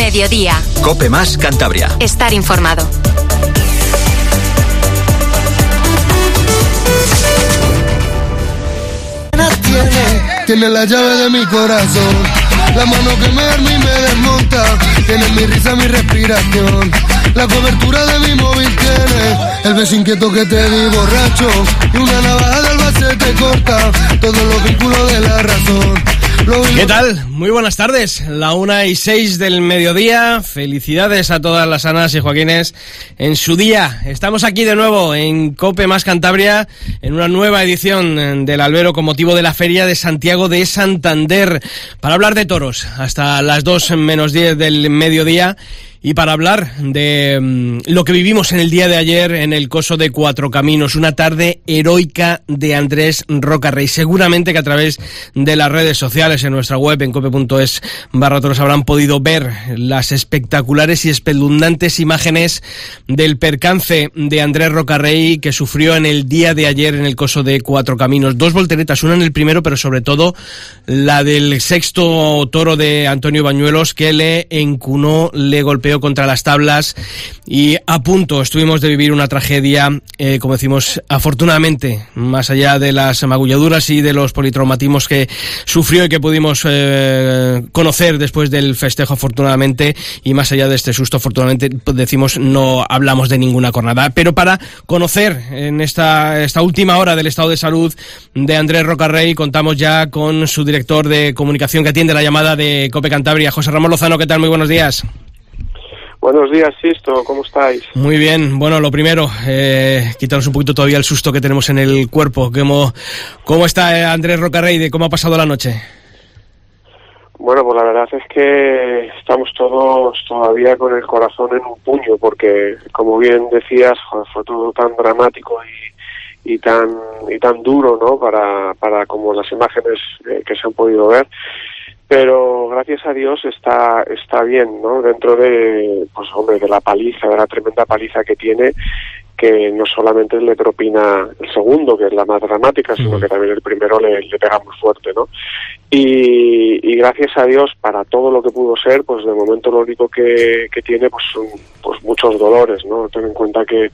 Mediodía. Cope más Cantabria. Estar informado. Tiene, tiene la llave de mi corazón, la mano que me arma y me desmonta, tiene mi risa, mi respiración, la cobertura de mi móvil tiene, el beso inquieto que te di borracho, y una navaja del base te corta, todos los vínculos de la razón. ¿Qué tal? Muy buenas tardes. La una y seis del mediodía. Felicidades a todas las Anas y Joaquines en su día. Estamos aquí de nuevo en Cope Más Cantabria en una nueva edición del Albero con motivo de la Feria de Santiago de Santander para hablar de toros hasta las dos menos diez del mediodía y para hablar de mm, lo que vivimos en el día de ayer en el Coso de Cuatro Caminos, una tarde heroica de Andrés Rocarrey. Seguramente que a través de las redes sociales, en nuestra web, en cope.es barra habrán podido ver las espectaculares y espeluznantes imágenes del percance de Andrés Rocarrey que sufrió en el día de ayer en el Coso de Cuatro Caminos. Dos volteretas, una en el primero, pero sobre todo la del sexto toro de Antonio Bañuelos que le encunó, le golpeó contra las tablas y a punto estuvimos de vivir una tragedia, eh, como decimos, afortunadamente, más allá de las magulladuras y de los politraumatismos que sufrió y que pudimos eh, conocer después del festejo, afortunadamente, y más allá de este susto, afortunadamente, decimos, no hablamos de ninguna cornada. Pero para conocer en esta, esta última hora del estado de salud de Andrés Rocarrey, contamos ya con su director de comunicación que atiende la llamada de Cope Cantabria, José Ramón Lozano. ¿Qué tal? Muy buenos días. Buenos días, Sisto, ¿cómo estáis? Muy bien, bueno, lo primero, eh, quitaros un poquito todavía el susto que tenemos en el cuerpo. ¿Cómo, cómo está eh, Andrés Rocarrey? ¿Cómo ha pasado la noche? Bueno, pues la verdad es que estamos todos todavía con el corazón en un puño, porque como bien decías, fue todo tan dramático y, y tan y tan duro, ¿no? Para, para como las imágenes eh, que se han podido ver pero gracias a Dios está está bien no dentro de pues hombre de la paliza de la tremenda paliza que tiene que no solamente le propina el segundo que es la más dramática sino que también el primero le, le pega muy fuerte no y, y, gracias a Dios para todo lo que pudo ser pues de momento lo único que, que tiene pues son pues muchos dolores no ten en cuenta que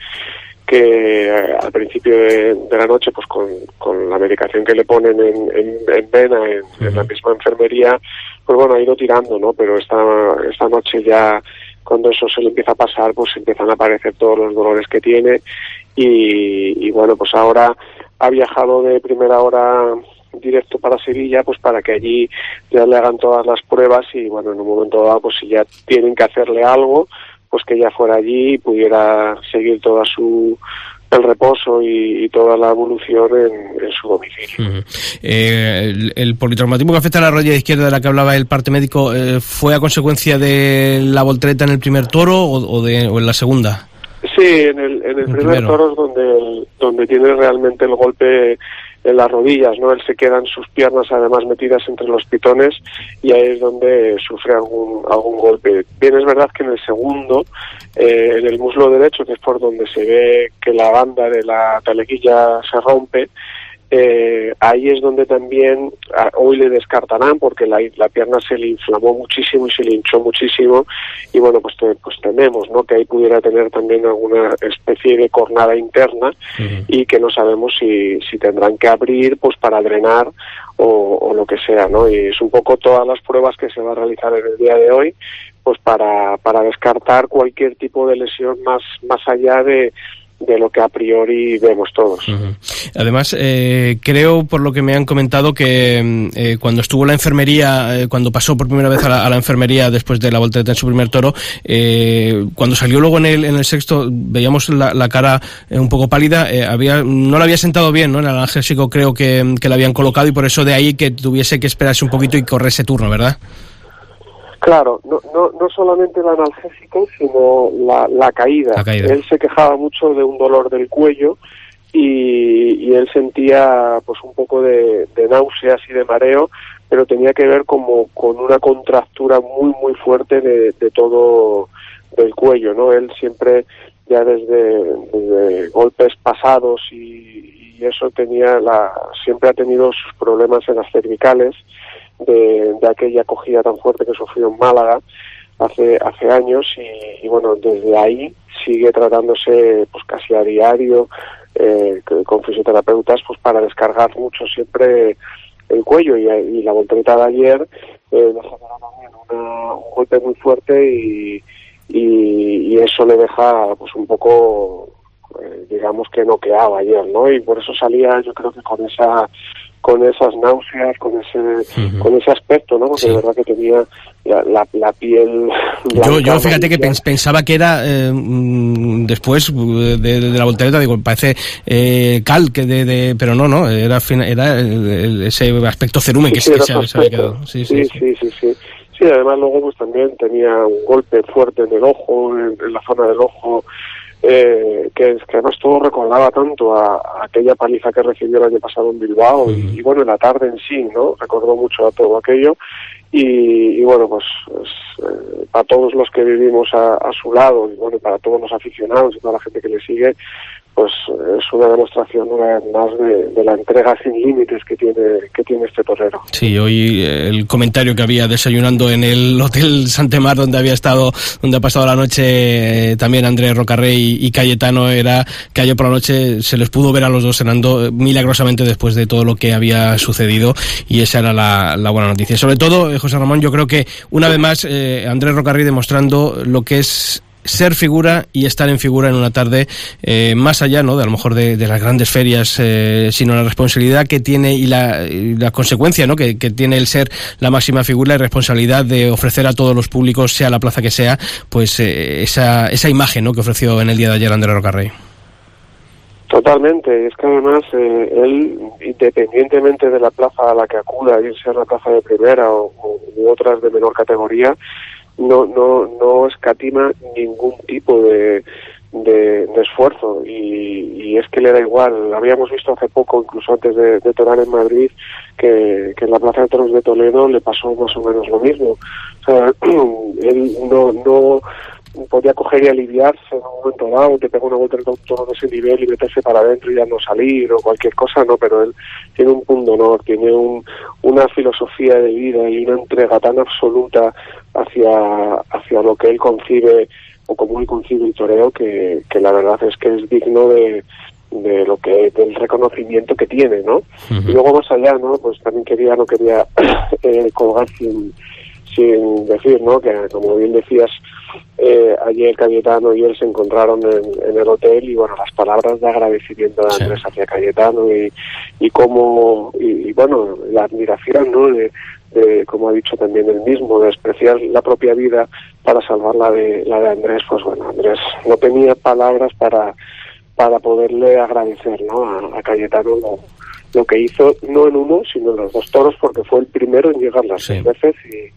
que eh, al principio de, la noche, pues con, con, la medicación que le ponen en, en, vena, en, la misma enfermería, pues bueno, ha ido tirando, ¿no? Pero esta, esta noche ya, cuando eso se le empieza a pasar, pues empiezan a aparecer todos los dolores que tiene y, y bueno, pues ahora ha viajado de primera hora directo para Sevilla, pues para que allí ya le hagan todas las pruebas y bueno, en un momento dado, pues si ya tienen que hacerle algo, pues que ya fuera allí y pudiera seguir toda su el reposo y, toda la evolución en, su domicilio. eh, el, el, politraumatismo que afecta a la rodilla izquierda de la que hablaba el parte médico, eh, ¿fue a consecuencia de la voltereta en el primer toro o, de, o en la segunda? Sí, en el, en el, primer toro es donde, donde tiene realmente el golpe en las rodillas, ¿no? Él se quedan sus piernas además metidas entre los pitones y ahí es donde sufre algún, algún golpe. Bien, es verdad que en el segundo, eh, en el muslo derecho, que es por donde se ve que la banda de la talequilla se rompe, eh, ahí es donde también hoy le descartarán porque la, la, pierna se le inflamó muchísimo y se le hinchó muchísimo. Y bueno pues, pues tememos no que ahí pudiera tener también alguna especie de cornada interna y que no sabemos si, si tendrán que abrir pues para drenar o, o, lo que sea no y es un poco todas las pruebas que se va a realizar en el día de hoy pues para, para descartar cualquier tipo de lesión más más allá de de lo que a priori vemos todos. Además, eh, creo, por lo que me han comentado, que mm, eh, cuando estuvo en la enfermería, eh, cuando pasó por primera vez a la, enfermería después de la voltereta en su primer toro, eh, cuando salió luego en el, en el sexto, veíamos la, la cara eh, un poco pálida, había, no le había sentado bien, ¿no? En el analgésico creo que, que le habían colocado y por eso de ahí que tuviese que esperarse un poquito y correr ese turno, ¿verdad? Claro, no, no, no solamente el analgésico, sino la, la, caída. Él se quejaba mucho de un dolor del cuello y, y él sentía pues un poco de, de, náuseas y de mareo, pero tenía que ver como con una contractura muy muy fuerte de, de todo del cuello, ¿no? Él siempre ya desde, desde golpes pasados y, y eso tenía la siempre ha tenido sus problemas en las cervicales de, aquella acogida tan fuerte que sufrió en Málaga. hace hace años y, bueno desde ahí sigue tratándose pues casi a diario eh, con fisioterapeutas pues para descargar mucho siempre el cuello y, la voltereta de ayer eh, un golpe muy fuerte y, y, eso le deja pues un poco eh, digamos que noqueaba ayer no y por eso salía yo creo que con esa con esas náuseas, con ese, con ese aspecto, ¿no? Porque de verdad que tenía la, la, piel. Yo, yo fíjate que pensaba que era eh, mm, después de, de, la voltereta, digo, parece eh, cal, que de, de, pero no, no, era, era ese aspecto cerumen que, se, se, había quedado. Sí sí sí, sí, sí, sí. además luego pues también tenía un golpe fuerte en el ojo, en la zona del ojo, eh, que, que, además todo recordaba tanto a, aquella paliza que recibió el año pasado en Bilbao y, bueno, en la tarde en sí, ¿no? Recordó mucho a todo aquello y, bueno, pues, pues eh, para todos los que vivimos a, a, su lado y bueno, para todos los aficionados y toda la gente que le sigue, pues es una demostración una vez más de, la entrega sin límites que tiene que tiene este torero. Sí, hoy eh, el comentario que había desayunando en el Hotel Santemar donde había estado, donde ha pasado la noche eh, también Andrés Rocarrey y, Cayetano era que ayer por la noche se les pudo ver a los dos cenando milagrosamente después de todo lo que había sucedido y esa era la, buena noticia. Sobre todo, eh, José Ramón, yo creo que una vez más Andrés Rocarrey demostrando lo que es ser figura y estar en figura en una tarde, eh, más allá ¿no? de a lo mejor de, las grandes ferias, eh, sino la responsabilidad que tiene y la, la consecuencia ¿no? que, tiene el ser la máxima figura y responsabilidad de ofrecer a todos los públicos, sea la plaza que sea, pues eh, esa, esa imagen ¿no? que ofreció en el día de ayer Andrés Rocarrey. Totalmente, es que además él, independientemente de la plaza a la que acuda, bien sea la plaza de primera o, u otras de menor categoría, no, no, no escatima ningún tipo de, de, esfuerzo y, es que le da igual. Habíamos visto hace poco, incluso antes de, de torar en Madrid, que, que en la Plaza de Toros de Toledo le pasó más o menos lo mismo. O sea, él no, no podía coger y aliviarse en un momento dado, que pega una vuelta el doctor de ese nivel y meterse para adentro y ya no salir o cualquier cosa, no, pero él tiene un punto honor, tiene un, una filosofía de vida y una entrega tan absoluta hacia, hacia lo que él concibe o como él concibe el toreo que, que la verdad es que es digno de, de lo que del reconocimiento que tiene no y luego más allá no pues también quería no quería eh, colgar sin sin decir no que como bien decías eh, ayer Cayetano y él se encontraron en, el hotel y bueno las palabras de agradecimiento de Andrés hacia Cayetano y, y cómo y, bueno la admiración no de, como ha dicho también él mismo de despreciar la propia vida para salvar la de la de Andrés pues bueno Andrés no tenía palabras para para poderle agradecer no a, Cayetano lo, lo que hizo no en uno sino en los dos toros porque fue el primero en llegar las seis veces y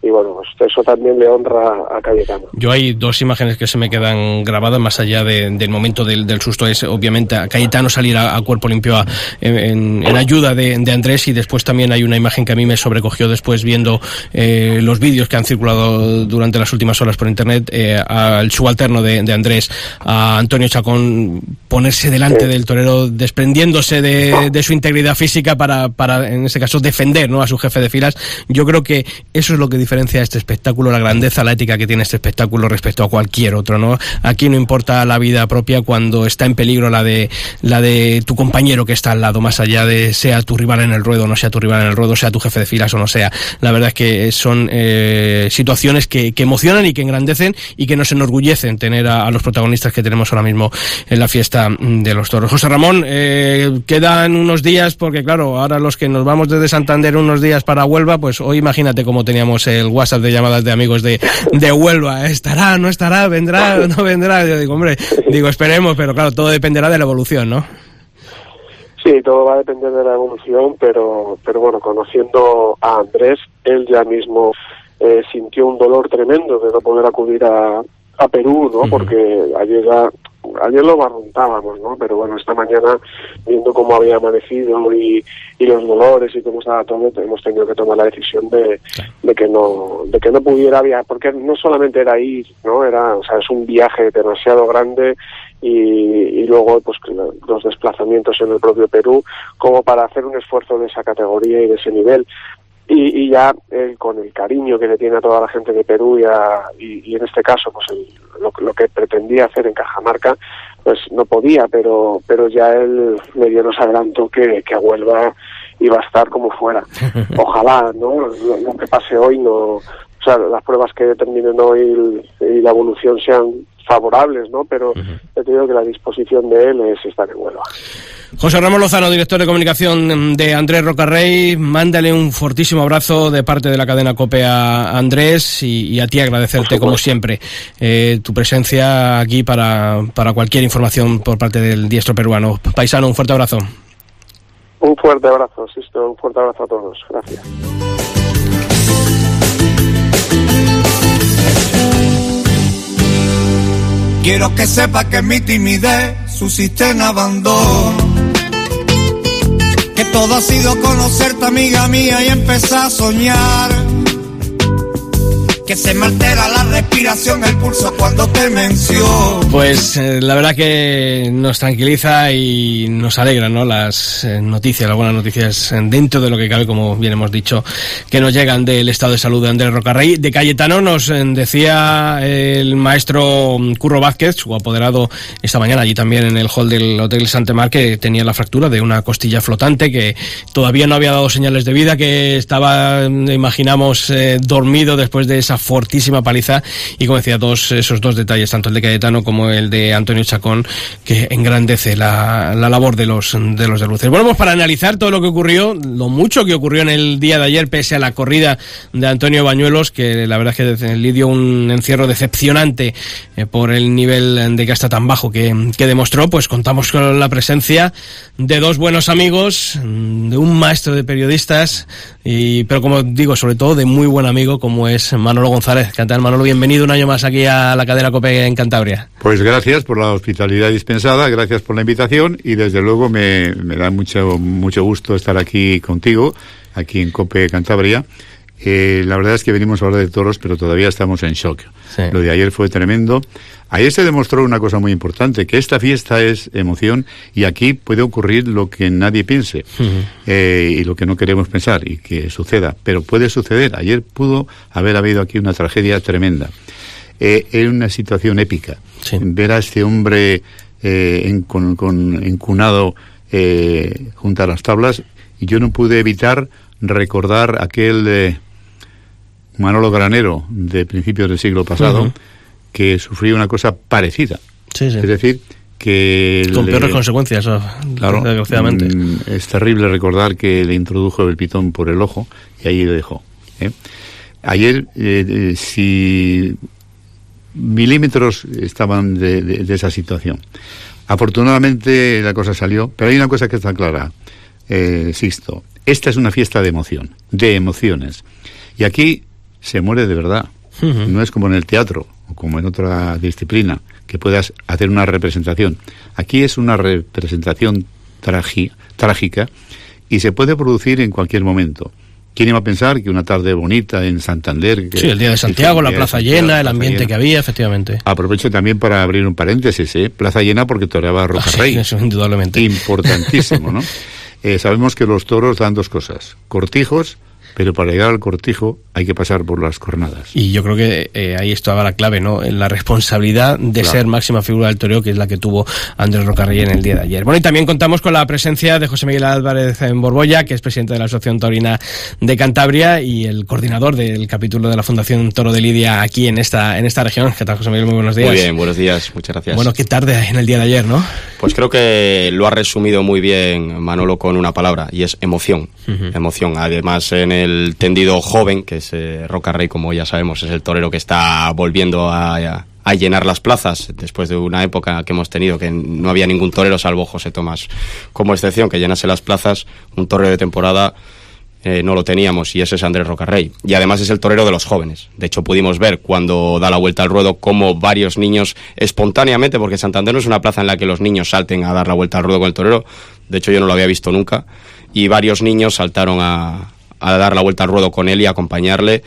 y bueno, pues eso también le honra a Cayetano. Yo hay dos imágenes que se me quedan grabadas más allá del momento del, susto, es obviamente a Cayetano salir a, cuerpo limpio en, ayuda de, Andrés y después también hay una imagen que a mí me sobrecogió después viendo eh, los vídeos que han circulado durante las últimas horas por internet eh, al subalterno de, Andrés, a Antonio Chacón, ponerse delante del torero desprendiéndose de, su integridad física para, para, en este caso, defender ¿no? a su jefe de filas. Yo creo que eso es lo que diferencia este espectáculo, la grandeza, la ética que tiene este espectáculo respecto a cualquier otro, ¿no? Aquí no importa la vida propia cuando está en peligro la de la de tu compañero que está al lado, más allá de sea tu rival en el ruedo, no sea tu rival en el ruedo, sea tu jefe de filas o no sea. La verdad es que son eh, situaciones que, emocionan y que engrandecen y que nos enorgullecen tener a, los protagonistas que tenemos ahora mismo en la fiesta de los toros. José Ramón, eh, quedan unos días porque claro, ahora los que nos vamos desde Santander unos días para Huelva, pues hoy imagínate cómo teníamos el WhatsApp de llamadas de amigos de, de Huelva. ¿Estará, no estará, vendrá, no vendrá? Yo digo, hombre, digo, esperemos, pero claro, todo dependerá de la evolución, ¿no? Sí, todo va a depender de la evolución, pero, pero bueno, conociendo a Andrés, él ya mismo eh, sintió un dolor tremendo de no poder acudir a, a Perú, ¿no? Porque ayer ayer lo barruntábamos, ¿no? Pero bueno, esta mañana, viendo cómo había amanecido y, y los dolores y cómo estaba todo, hemos tenido que tomar la decisión de, de que no de que no pudiera viajar, porque no solamente era ir, ¿no? Era, o sea, es un viaje demasiado grande y, y luego pues los desplazamientos en el propio Perú como para hacer un esfuerzo de esa categoría y de ese nivel y, ya con el cariño que le tiene a toda la gente de Perú y, en este caso pues lo, que pretendía hacer en Cajamarca pues no podía pero pero ya él me dio nos adelanto que, que a Huelva iba a estar como fuera. Ojalá no lo, que pase hoy no o sea las pruebas que determinen hoy y la evolución sean favorables, ¿no? Pero he tenido que la disposición de él es estar en Huelva. José Ramón Lozano, director de comunicación de Andrés Rocarrey, mándale un fortísimo abrazo de parte de la cadena COPE a Andrés y, a ti agradecerte, como siempre, eh, tu presencia aquí para, para cualquier información por parte del diestro peruano. Paisano, un fuerte abrazo. Un fuerte abrazo, Sisto, un fuerte abrazo a todos. Gracias. Quiero que sepa que mi timidez suscité en abandono. Que todo ha sido conocerte, amiga mía, y empezar a soñar que se me altera la respiración, el pulso cuando te menciono. Pues eh, la verdad que nos tranquiliza y nos alegra, ¿no? Las eh, noticias, las buenas noticias dentro de lo que cabe, como bien hemos dicho, que nos llegan del estado de salud de Andrés Rocarrey. De Cayetano nos eh, decía el maestro Curro Vázquez, su apoderado esta mañana allí también en el hall del Hotel Santemar, que tenía la fractura de una costilla flotante, que todavía no había dado señales de vida, que estaba, imaginamos, dormido después de esa fortísima paliza y como decía, todos esos dos detalles, tanto el de Cayetano como el de Antonio Chacón, que engrandece la, la labor de los de los de luces. Pues para analizar todo lo que ocurrió, lo mucho que ocurrió en el día de ayer, pese a la corrida de Antonio Bañuelos, que la verdad es que le dio un encierro decepcionante eh, por el nivel de gasta tan bajo que, que demostró, pues contamos con la presencia de dos buenos amigos, de un maestro de periodistas, y, pero como digo, sobre todo de muy buen amigo como es Manolo González. Cantal Manolo, bienvenido un año más aquí a la cadena COPE en Cantabria. Pues gracias por la hospitalidad dispensada, gracias por la invitación y desde luego me, me da mucho, mucho gusto estar aquí contigo, aquí en COPE Cantabria. Eh, la verdad es que venimos a hablar de toros, pero todavía estamos en shock. Lo de ayer fue tremendo. Ayer se demostró una cosa muy importante, que esta fiesta es emoción y aquí puede ocurrir lo que nadie piense eh, y lo que no queremos pensar y que suceda, pero puede suceder. Ayer pudo haber habido aquí una tragedia tremenda. Eh, era una situación épica. Ver a este hombre eh, con, encunado junto a las tablas y yo no pude evitar recordar aquel Manolo Granero de principios del siglo pasado que sufrió una cosa parecida. Es decir, que... Con peores consecuencias, claro, desgraciadamente. Mm, es terrible recordar que le introdujo el pitón por el ojo y ahí lo dejó. ¿eh? Ayer, eh, eh, si milímetros estaban de, esa situación. Afortunadamente la cosa salió, pero hay una cosa que está clara, eh, Sixto. Esta es una fiesta de emoción, de emociones. Y aquí se muere de verdad. No es como en el teatro o como en otra disciplina que puedas hacer una representación. Aquí es una representación trágica y se puede producir en cualquier momento. ¿Quién iba a pensar que una tarde bonita en Santander... sí, el día de Santiago, la plaza llena, el ambiente que había, efectivamente. Aprovecho también para abrir un paréntesis, ¿eh? Plaza llena porque toreaba Roca Rey. eso indudablemente. Importantísimo, ¿no? Eh, sabemos que los toros dan dos cosas, cortijos pero para llegar al cortijo hay que pasar por las cornadas. Y yo creo que eh, ahí estaba la clave, ¿no? En la responsabilidad de ser máxima figura del toreo, que es la que tuvo Andrés Rocarrey en el día de ayer. Bueno, y también contamos con la presencia de José Miguel Álvarez en Borbolla, que es presidente de la Asociación Taurina de Cantabria y el coordinador del capítulo de la Fundación Toro de Lidia aquí en esta, en esta región. ¿Qué tal, José Miguel? Muy buenos días. Muy bien, buenos días, muchas gracias. Bueno, qué tarde en el día de ayer, ¿no? Pues creo que lo ha resumido muy bien Manolo con una palabra, y es emoción. Emoción. Además, en el tendido joven, que es eh, Roca Rey, como ya sabemos, es el torero que está volviendo a, llenar las plazas después de una época que hemos tenido que no había ningún torero salvo José Tomás como excepción que llenase las plazas un torero de temporada eh, no lo teníamos y ese es Andrés Rocarrey. Y además es el torero de los jóvenes. De hecho, pudimos ver cuando da la vuelta al ruedo cómo varios niños espontáneamente, porque Santander no es una plaza en la que los niños salten a dar la vuelta al ruedo con el torero. De hecho, yo no lo había visto nunca. Y varios niños saltaron a, a dar la vuelta al ruedo con él y acompañarle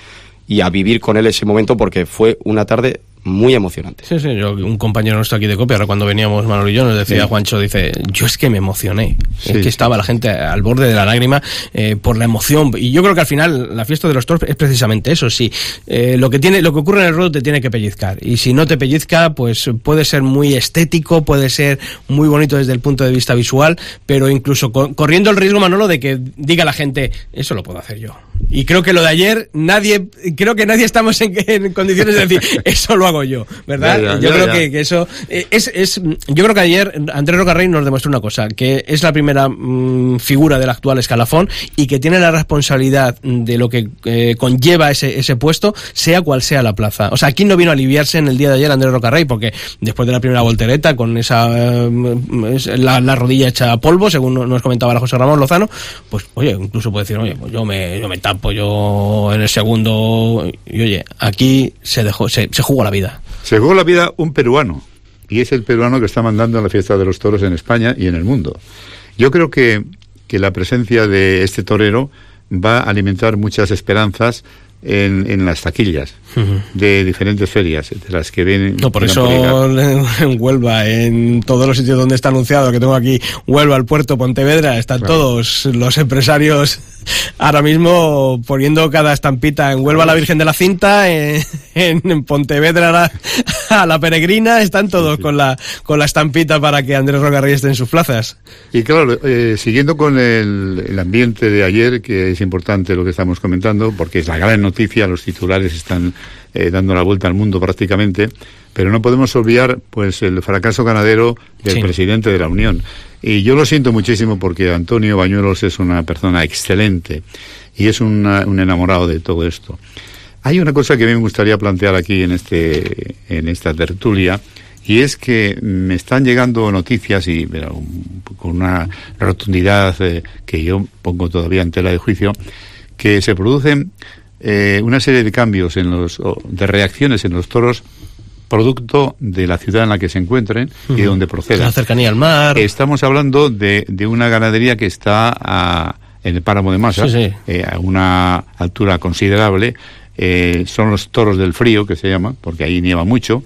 y a vivir con él ese momento porque fue una tarde muy emocionante. Sí, sí, yo, un compañero nuestro aquí de copia, ahora cuando veníamos Manolo y yo, nos decía Juancho, dice, yo es que me emocioné, es que estaba la gente al borde de la lágrima eh, por la emoción, y yo creo que al final la fiesta de los toros es precisamente eso, sí, eh, lo que tiene, lo que ocurre en el ruedo te tiene que pellizcar, y si no te pellizca, pues puede ser muy estético, puede ser muy bonito desde el punto de vista visual, pero incluso corriendo el riesgo, Manolo, de que diga la gente, eso lo puedo hacer yo. Y creo que lo de ayer, nadie, creo que nadie estamos en, condiciones de decir, eso lo hago yo, ¿verdad? yo creo que, eso eh, es, es, yo creo que ayer Andrés Rocarrey nos demostró una cosa, que es la primera mm, figura del actual escalafón y que tiene la responsabilidad de lo que eh, conlleva ese, ese puesto, sea cual sea la plaza. O sea, aquí no vino a aliviarse en el día de ayer Andrés Rocarrey, porque después de la primera voltereta, con esa eh, la, rodilla hecha a polvo, según nos comentaba la José Ramón Lozano, pues oye, incluso puede decir, oye, pues yo me, yo me tapo, yo en el segundo, y oye, aquí se dejó, se, se jugó la vida. Se jugó la vida un peruano, y es el peruano que está mandando la fiesta de los toros en España y en el mundo. Yo creo que, que la presencia de este torero va a alimentar muchas esperanzas en, en las taquillas de diferentes ferias, de las que vienen. No, por eso en Huelva, en todos los sitios donde está anunciado, que tengo aquí Huelva, el puerto, Pontevedra, están todos los empresarios ahora mismo poniendo cada estampita en Huelva la Virgen de la Cinta, en, Pontevedra a la Peregrina, están todos con la con la estampita para que Andrés Rocarrey esté en sus plazas. Y claro, eh, siguiendo con el, el ambiente de ayer, que es importante lo que estamos comentando, porque es la gran noticia, los titulares están eh, dando la vuelta al mundo prácticamente, pero no podemos olvidar pues el fracaso ganadero del presidente de la Unión. Y yo lo siento muchísimo porque Antonio Bañuelos es una persona excelente y es un enamorado de todo esto. Hay una cosa que a mí me gustaría plantear aquí en, este, en esta tertulia, y es que me están llegando noticias y con una rotundidad eh, que yo pongo todavía en tela de juicio, que se producen eh, una serie de cambios en los, de reacciones en los toros producto de la ciudad en la que se encuentren y de donde procedan. La cercanía al mar. Estamos hablando de, de una ganadería que está en el páramo de Masa, eh, a una altura considerable. Eh, son los toros del frío, que se llama, porque ahí nieva mucho.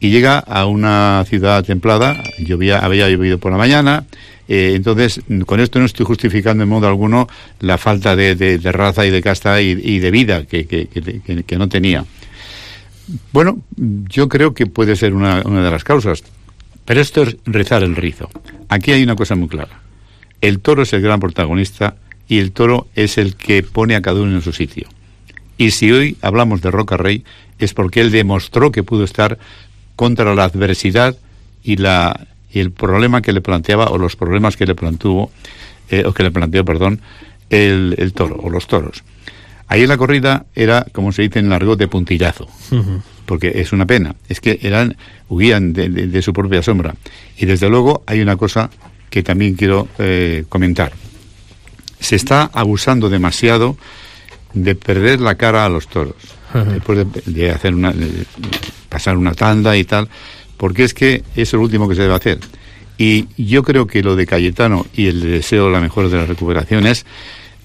Y llega a una ciudad templada, llovía, había llovido por la mañana, eh, entonces, con esto no estoy justificando en modo alguno la falta de, raza y de casta y, de vida que, que, no tenía. Bueno, yo creo que puede ser una, una de las causas, pero esto es rezar el rizo. Aquí hay una cosa muy clara. El toro es el gran protagonista y el toro es el que pone a cada uno en su sitio. Y si hoy hablamos de Roca Rey es porque él demostró que pudo estar contra la adversidad y la y el problema que le planteaba, o los problemas que le planteó, eh, o que le planteó, perdón, el, toro, o los toros. Ahí en la corrida era, como se dice en largo, de puntillazo, porque es una pena, es que eran, huían de, su propia sombra. Y desde luego hay una cosa que también quiero eh, comentar. Se está abusando demasiado de perder la cara a los toros, después de, hacer una, pasar una tanda y tal porque es que es lo último que se debe hacer. Y yo creo que lo de Cayetano y el deseo la mejor de la recuperación es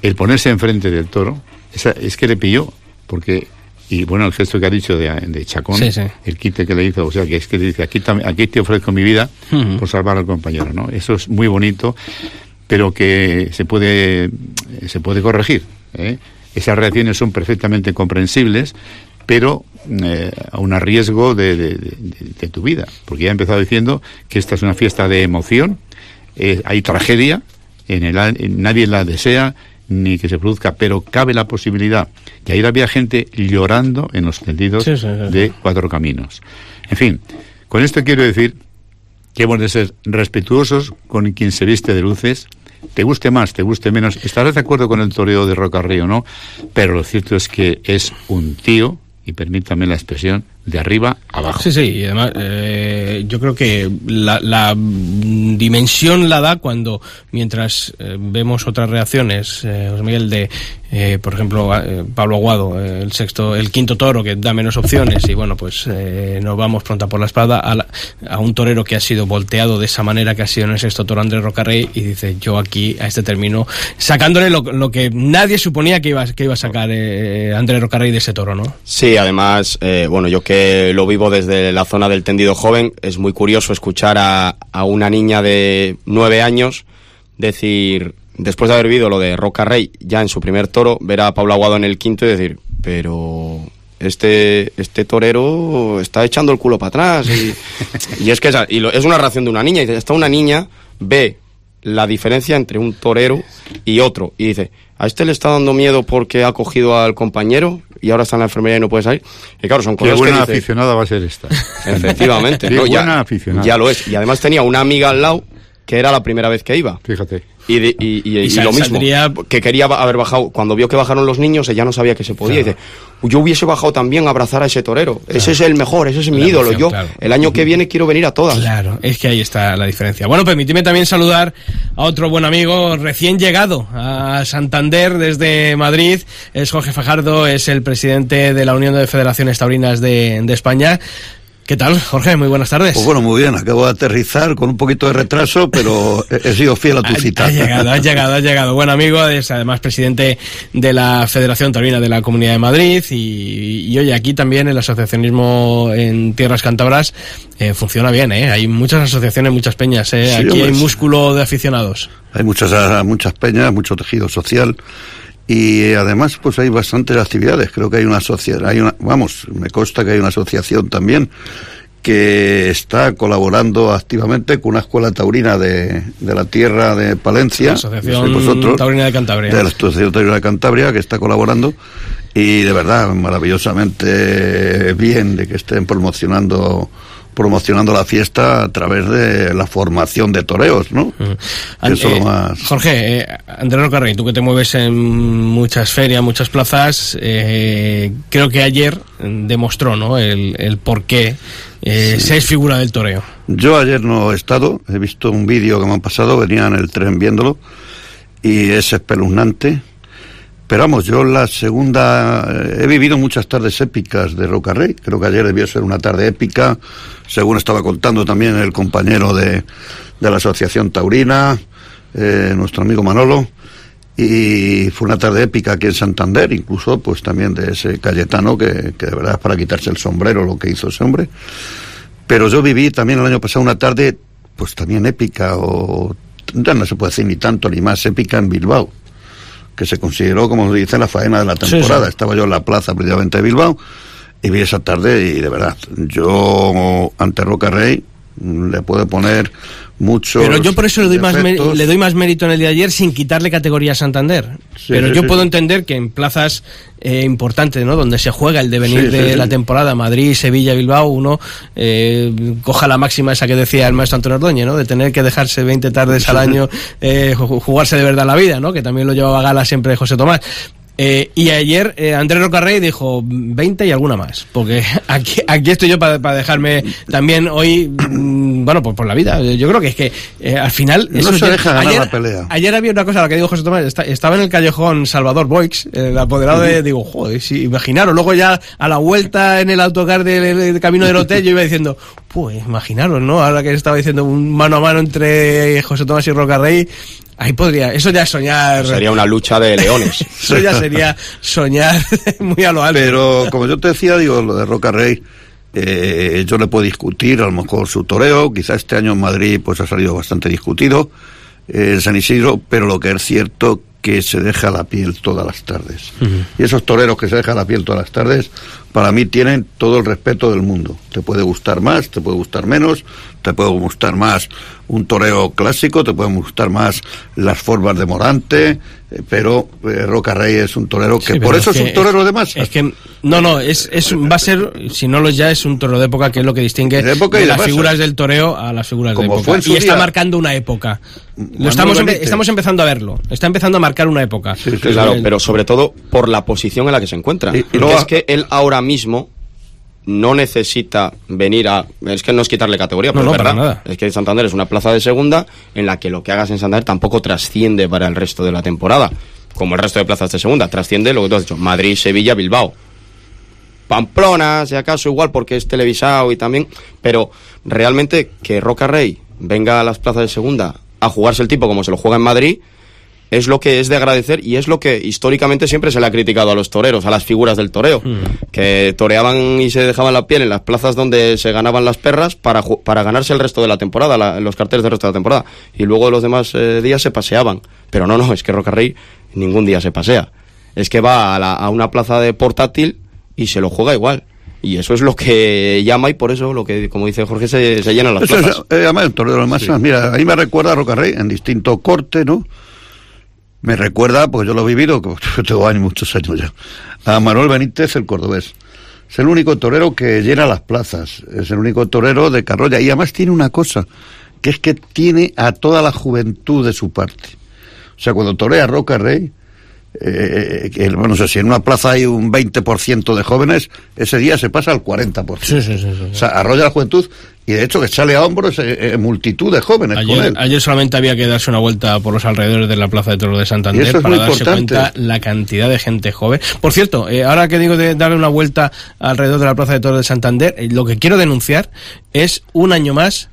el ponerse enfrente del toro. es que le pilló, porque y bueno, el gesto que ha dicho de, Chacón, el quite que le hizo, o sea, que es que dice, aquí, aquí te ofrezco mi vida por salvar al compañero, ¿no? Eso es muy bonito, pero que se puede, se puede corregir. ¿eh? Esas reacciones son perfectamente comprensibles, pero eh, a un riesgo de, tu vida, porque ya he empezado diciendo que esta es una fiesta de emoción, eh, hay tragedia, en el, nadie la desea ni que se produzca, pero cabe la posibilidad. Y ahí había gente llorando en los tendidos de cuatro caminos. En fin, con esto quiero decir que hemos de ser respetuosos con quien se viste de luces, te guste más, te guste menos, estarás de acuerdo con el toreo de Roca Río, ¿no? Pero lo cierto es que es un tío y permítame la expresión, de arriba abajo. Sí, sí, y además eh, yo creo que la, dimensión la da cuando, mientras eh, vemos otras reacciones, eh, José Miguel, de, eh, por ejemplo, Pablo Aguado, el sexto, el quinto toro que da menos opciones y bueno, pues nos vamos pronta por la espada a, a, un torero que ha sido volteado de esa manera que ha sido en el sexto toro Andrés Rocarrey y dice yo aquí a este término sacándole lo, lo que nadie suponía que iba, que iba a sacar Andrés Rocarrey de ese toro, ¿no? Sí, además, bueno, yo que que lo vivo desde la zona del tendido joven. Es muy curioso escuchar a, a una niña de nueve años decir, después de haber vivido lo de Roca Rey ya en su primer toro, ver a Pablo Aguado en el quinto y decir, pero este, este torero está echando el culo para atrás. Y, y es que esa- y lo- es una reacción de una niña. Y dice, esta una niña ve la diferencia entre un torero y otro. Y dice, a este le está dando miedo porque ha cogido al compañero y ahora está en la enfermería y no puede salir. Y claro, son Qué buena que aficionada va a ser esta. Efectivamente. Qué ¿no? Ya- buena aficionada. Ya lo es. Y además tenía una amiga al lado que era la primera vez que iba. Fíjate. Y, de- y- y- lo mismo, saldría- que quería haber bajado, cuando vio que bajaron los niños, ella no sabía que se podía. Y dice, yo hubiese bajado también a abrazar a ese torero. Ese es el mejor, ese es mi La ídolo. emoción, yo, claro. el año que viene quiero venir a todas. Claro, es que ahí está la diferencia. Bueno, permíteme también saludar a otro buen amigo recién llegado a Santander desde Madrid. Es Jorge Fajardo, es el presidente de la Unión de Federaciones Taurinas de, de España. ¿Qué tal, Jorge? Muy buenas tardes. Pues bueno, muy bien, acabo de aterrizar con un poquito de retraso, pero he, sido fiel a tu Ha- cita. Ha llegado, ha llegado, ha llegado. Buen amigo, es además presidente de la Federación Taurina de la Comunidad de Madrid y, y oye, aquí también el asociacionismo en Tierras Cántabras eh, funciona bien, ¿eh? Hay muchas asociaciones, muchas peñas, ¿eh? Sí, aquí hombre, hay músculo de aficionados. Hay muchas, muchas peñas, mucho tejido social y además pues hay bastantes actividades. Creo que hay una sociedad, hay una, vamos, me consta que hay una asociación también que está colaborando activamente con una escuela taurina de, de la tierra de Palencia. La Asociación vosotros, Taurina de Cantabria. De la Asociación Taurina de Cantabria que está colaborando y de verdad maravillosamente bien de que estén promocionando promocionando la fiesta a través de la formación de toreos, ¿no? An- Eso es eh, lo más... Jorge, eh, Andrés Rocarrey, tú que te mueves en muchas ferias, muchas plazas, eh, creo que ayer mm, demostró ¿no? el, el por qué eh, se es figura del toreo. Yo ayer no he estado, he visto un vídeo que me han pasado, venía en el tren viéndolo y es espeluznante. Pero vamos, yo la segunda, eh, he vivido muchas tardes épicas de Roca Rey, creo que ayer debió ser una tarde épica, según estaba contando también el compañero de, de la Asociación Taurina, eh, nuestro amigo Manolo, y fue una tarde épica aquí en Santander, incluso pues también de ese Cayetano, que, que de verdad es para quitarse el sombrero lo que hizo ese hombre. Pero yo viví también el año pasado una tarde, pues también épica, o ya no se puede decir ni tanto ni más épica en Bilbao, que se consideró, como se dice, la faena de la temporada. sí. Estaba yo en la plaza precisamente de Bilbao y vi esa tarde y de verdad, yo ante Roca Rey le puedo poner mucho. Pero yo por eso le doy, más le doy más mérito en el día de ayer sin quitarle categoría a Santander. Sí, Pero sí, yo sí, puedo entender que en plazas eh, importantes, ¿no? Donde se juega el devenir de la temporada, Madrid, Sevilla, Bilbao, uno eh, coja la máxima esa que decía el maestro Antonio Ordóñez, ¿no? De tener que dejarse 20 tardes al año, eh, ju- jugarse de verdad la vida, ¿no? Que también lo llevaba a gala siempre José Tomás. Eh, y ayer eh, Andrés Rocarrey dijo 20 y alguna más, porque aquí, aquí estoy yo para dejarme también hoy, mm, bueno, pues por la vida. Yo creo que es que eh, al final... No eso se deja ganar ayer, la pelea. Ayer había una cosa, la que dijo José Tomás, esta- estaba en el callejón Salvador Boix, el apoderado de, digo, joder, sí, imaginaros, luego ya a la vuelta en el autocar del, del camino del hotel yo iba diciendo, pues imaginaros, ¿no? Ahora que estaba diciendo un mano a mano entre José Tomás y Rocarrey, ahí podría, eso ya es soñar... Sería una lucha de leones. Eso ya sería soñar muy a lo alto. Pero como yo te decía, digo, lo de Roca Rey, eh, yo le puedo discutir a lo mejor su toreo, quizá este año en Madrid pues ha salido bastante discutido, eh, en San Isidro, pero lo que es cierto que se deja la piel todas las tardes. Y esos toreros que se dejan la piel todas las tardes, para mí tienen todo el respeto del mundo. Te puede gustar más, te puede gustar menos, te puede gustar más un toreo clásico, te pueden gustar más las formas de Morante, eh, pero eh, Roca Rey es un torero que Sí, por eso es, que un torero de masas. Es que, no, no, es, es, va a ser, si no lo es ya, es un toro de época, que es lo que distingue De época y de las figuras del toreo a las figuras Como de época. y está día. marcando una época. Lo estamos, empe- estamos empezando a verlo. Está empezando a marcar una época. Sí, sí, Claro, El- pero sobre todo por la posición en la que se encuentra. Y- y luego- es que él ahora mismo no necesita venir a... Es que no es quitarle categoría, pero no, es para verdad. nada. Es que Santander es una plaza de segunda en la que lo que hagas en Santander tampoco trasciende para el resto de la temporada. Como el resto de plazas de segunda. Trasciende lo que tú has dicho. Madrid, Sevilla, Bilbao. Pamplona, si acaso igual porque es televisado y también, pero realmente que Roca Rey venga a las plazas de segunda a jugarse el tipo como se lo juega en Madrid, es lo que es de agradecer y es lo que históricamente siempre se le ha criticado a los toreros, a las figuras del toreo, que toreaban y se dejaban la piel en las plazas donde se ganaban las perras para, para ganarse el resto de la temporada, los carteles del resto de la temporada. Y luego los demás eh, días se paseaban. Pero no, no, es que Rocarrey ningún día se pasea. Es que va a, a una plaza de portátil y se lo juega igual. Y eso es lo que llama y por eso, lo que como dice Jorge, se, se llenan las eso plazas. Es, eh, además, el torero de más, mira, ahí me recuerda a Rocarrey en distinto corte, ¿no? Me recuerda, porque yo lo he vivido, tengo años, muchos años ya, a Manuel Benítez, el cordobés. Es el único torero que llena las plazas, es el único torero de Carrolla. Y además tiene una cosa, que es que tiene a toda la juventud de su parte. O sea, cuando torea Roca Rey, eh, que, bueno, no sé si en una plaza hay un 20% de jóvenes, ese día se pasa al 40%. Sí, sí, sí, o sea, arrolla la juventud y de hecho que sale a hombros eh, eh, multitud de jóvenes ayer, con él. Ayer solamente había que darse una vuelta por los alrededores de la Plaza de Toro de Santander para darse cuenta la cantidad de gente joven. Por cierto, eh, ahora que digo de darle una vuelta alrededor de la Plaza de Toro de Santander, lo que quiero denunciar es un año más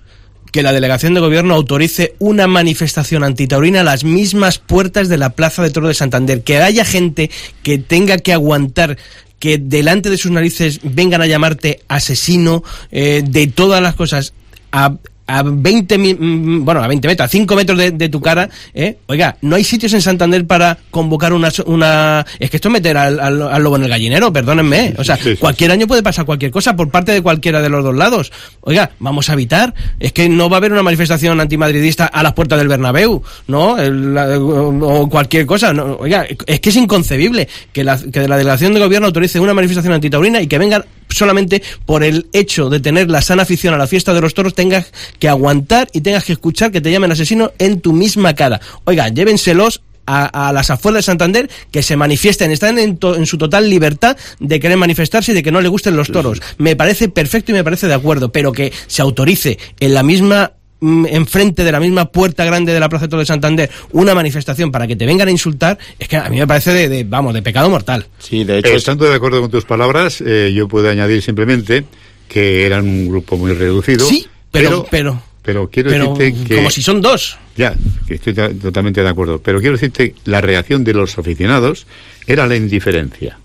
que la delegación de gobierno autorice una manifestación antitaurina a las mismas puertas de la Plaza de Toro de Santander. Que haya gente que tenga que aguantar que delante de sus narices vengan a llamarte asesino eh, de todas las cosas a, a 20, mm, bueno, a 20 metros, a 5 metros de, tu cara, ¿eh? Oiga, no hay sitios en Santander para convocar una... una es que esto es meter al, al, lobo en el gallinero, perdónenme. O sea, cualquier año puede pasar cualquier cosa por parte de cualquiera de los dos lados. Oiga, vamos a evitar. Es que no va a haber una manifestación antimadridista a las puertas del Bernabéu, ¿no? o cualquier cosa. No, oiga, es que es inconcebible que la, que la delegación de gobierno autorice una manifestación antitaurina y que vengan solamente por el hecho de tener la sana afición a la fiesta de los toros tengas que aguantar y tengas que escuchar que te llamen asesino en tu misma cara. Oiga, llévenselos a, las afueras de Santander que se manifiesten, están en, en, su total libertad de querer manifestarse y de que no le gusten los toros. Me parece perfecto y me parece de acuerdo, pero que se autorice en la misma Mm, enfrente de la misma puerta grande de la Plaza de de Santander una manifestación para que te vengan a insultar, es que a mí me parece de, vamos, de pecado mortal. Sí, de hecho. Eh, estando de acuerdo con tus palabras, eh, yo puedo añadir simplemente que eran un grupo muy reducido. Sí, pero, pero, pero, quiero decirte que... Como si son dos. Ya, que estoy totalmente de acuerdo. Pero quiero decirte la reacción de los aficionados era la indiferencia.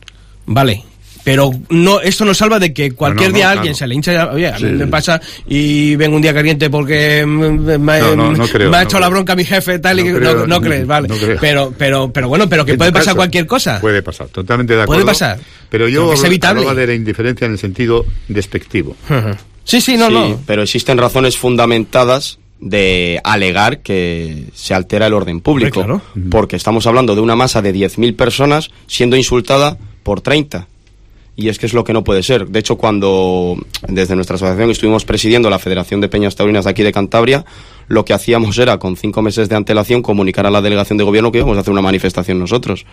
Vale, pero no esto nos salva de que cualquier día alguien se le hincha oye a mí me pasa y vengo un día caliente porque me, ha hecho la bronca mi jefe tal y no, no crees vale. pero pero pero bueno pero que puede pasar cualquier cosa. puede pasar totalmente de acuerdo. puede pasar. Pero yo es evitable. de la indiferencia en el sentido despectivo sí sí no no pero existen razones fundamentadas de alegar que se altera el orden público. Porque estamos hablando de una masa de 10.000 personas siendo insultada por 30 y es que es lo que no puede ser. De hecho, cuando desde nuestra asociación estuvimos presidiendo la Federación de Peñas Taurinas de aquí de Cantabria, lo que hacíamos era, con cinco meses de antelación, comunicar a la delegación de gobierno que íbamos a hacer una manifestación nosotros.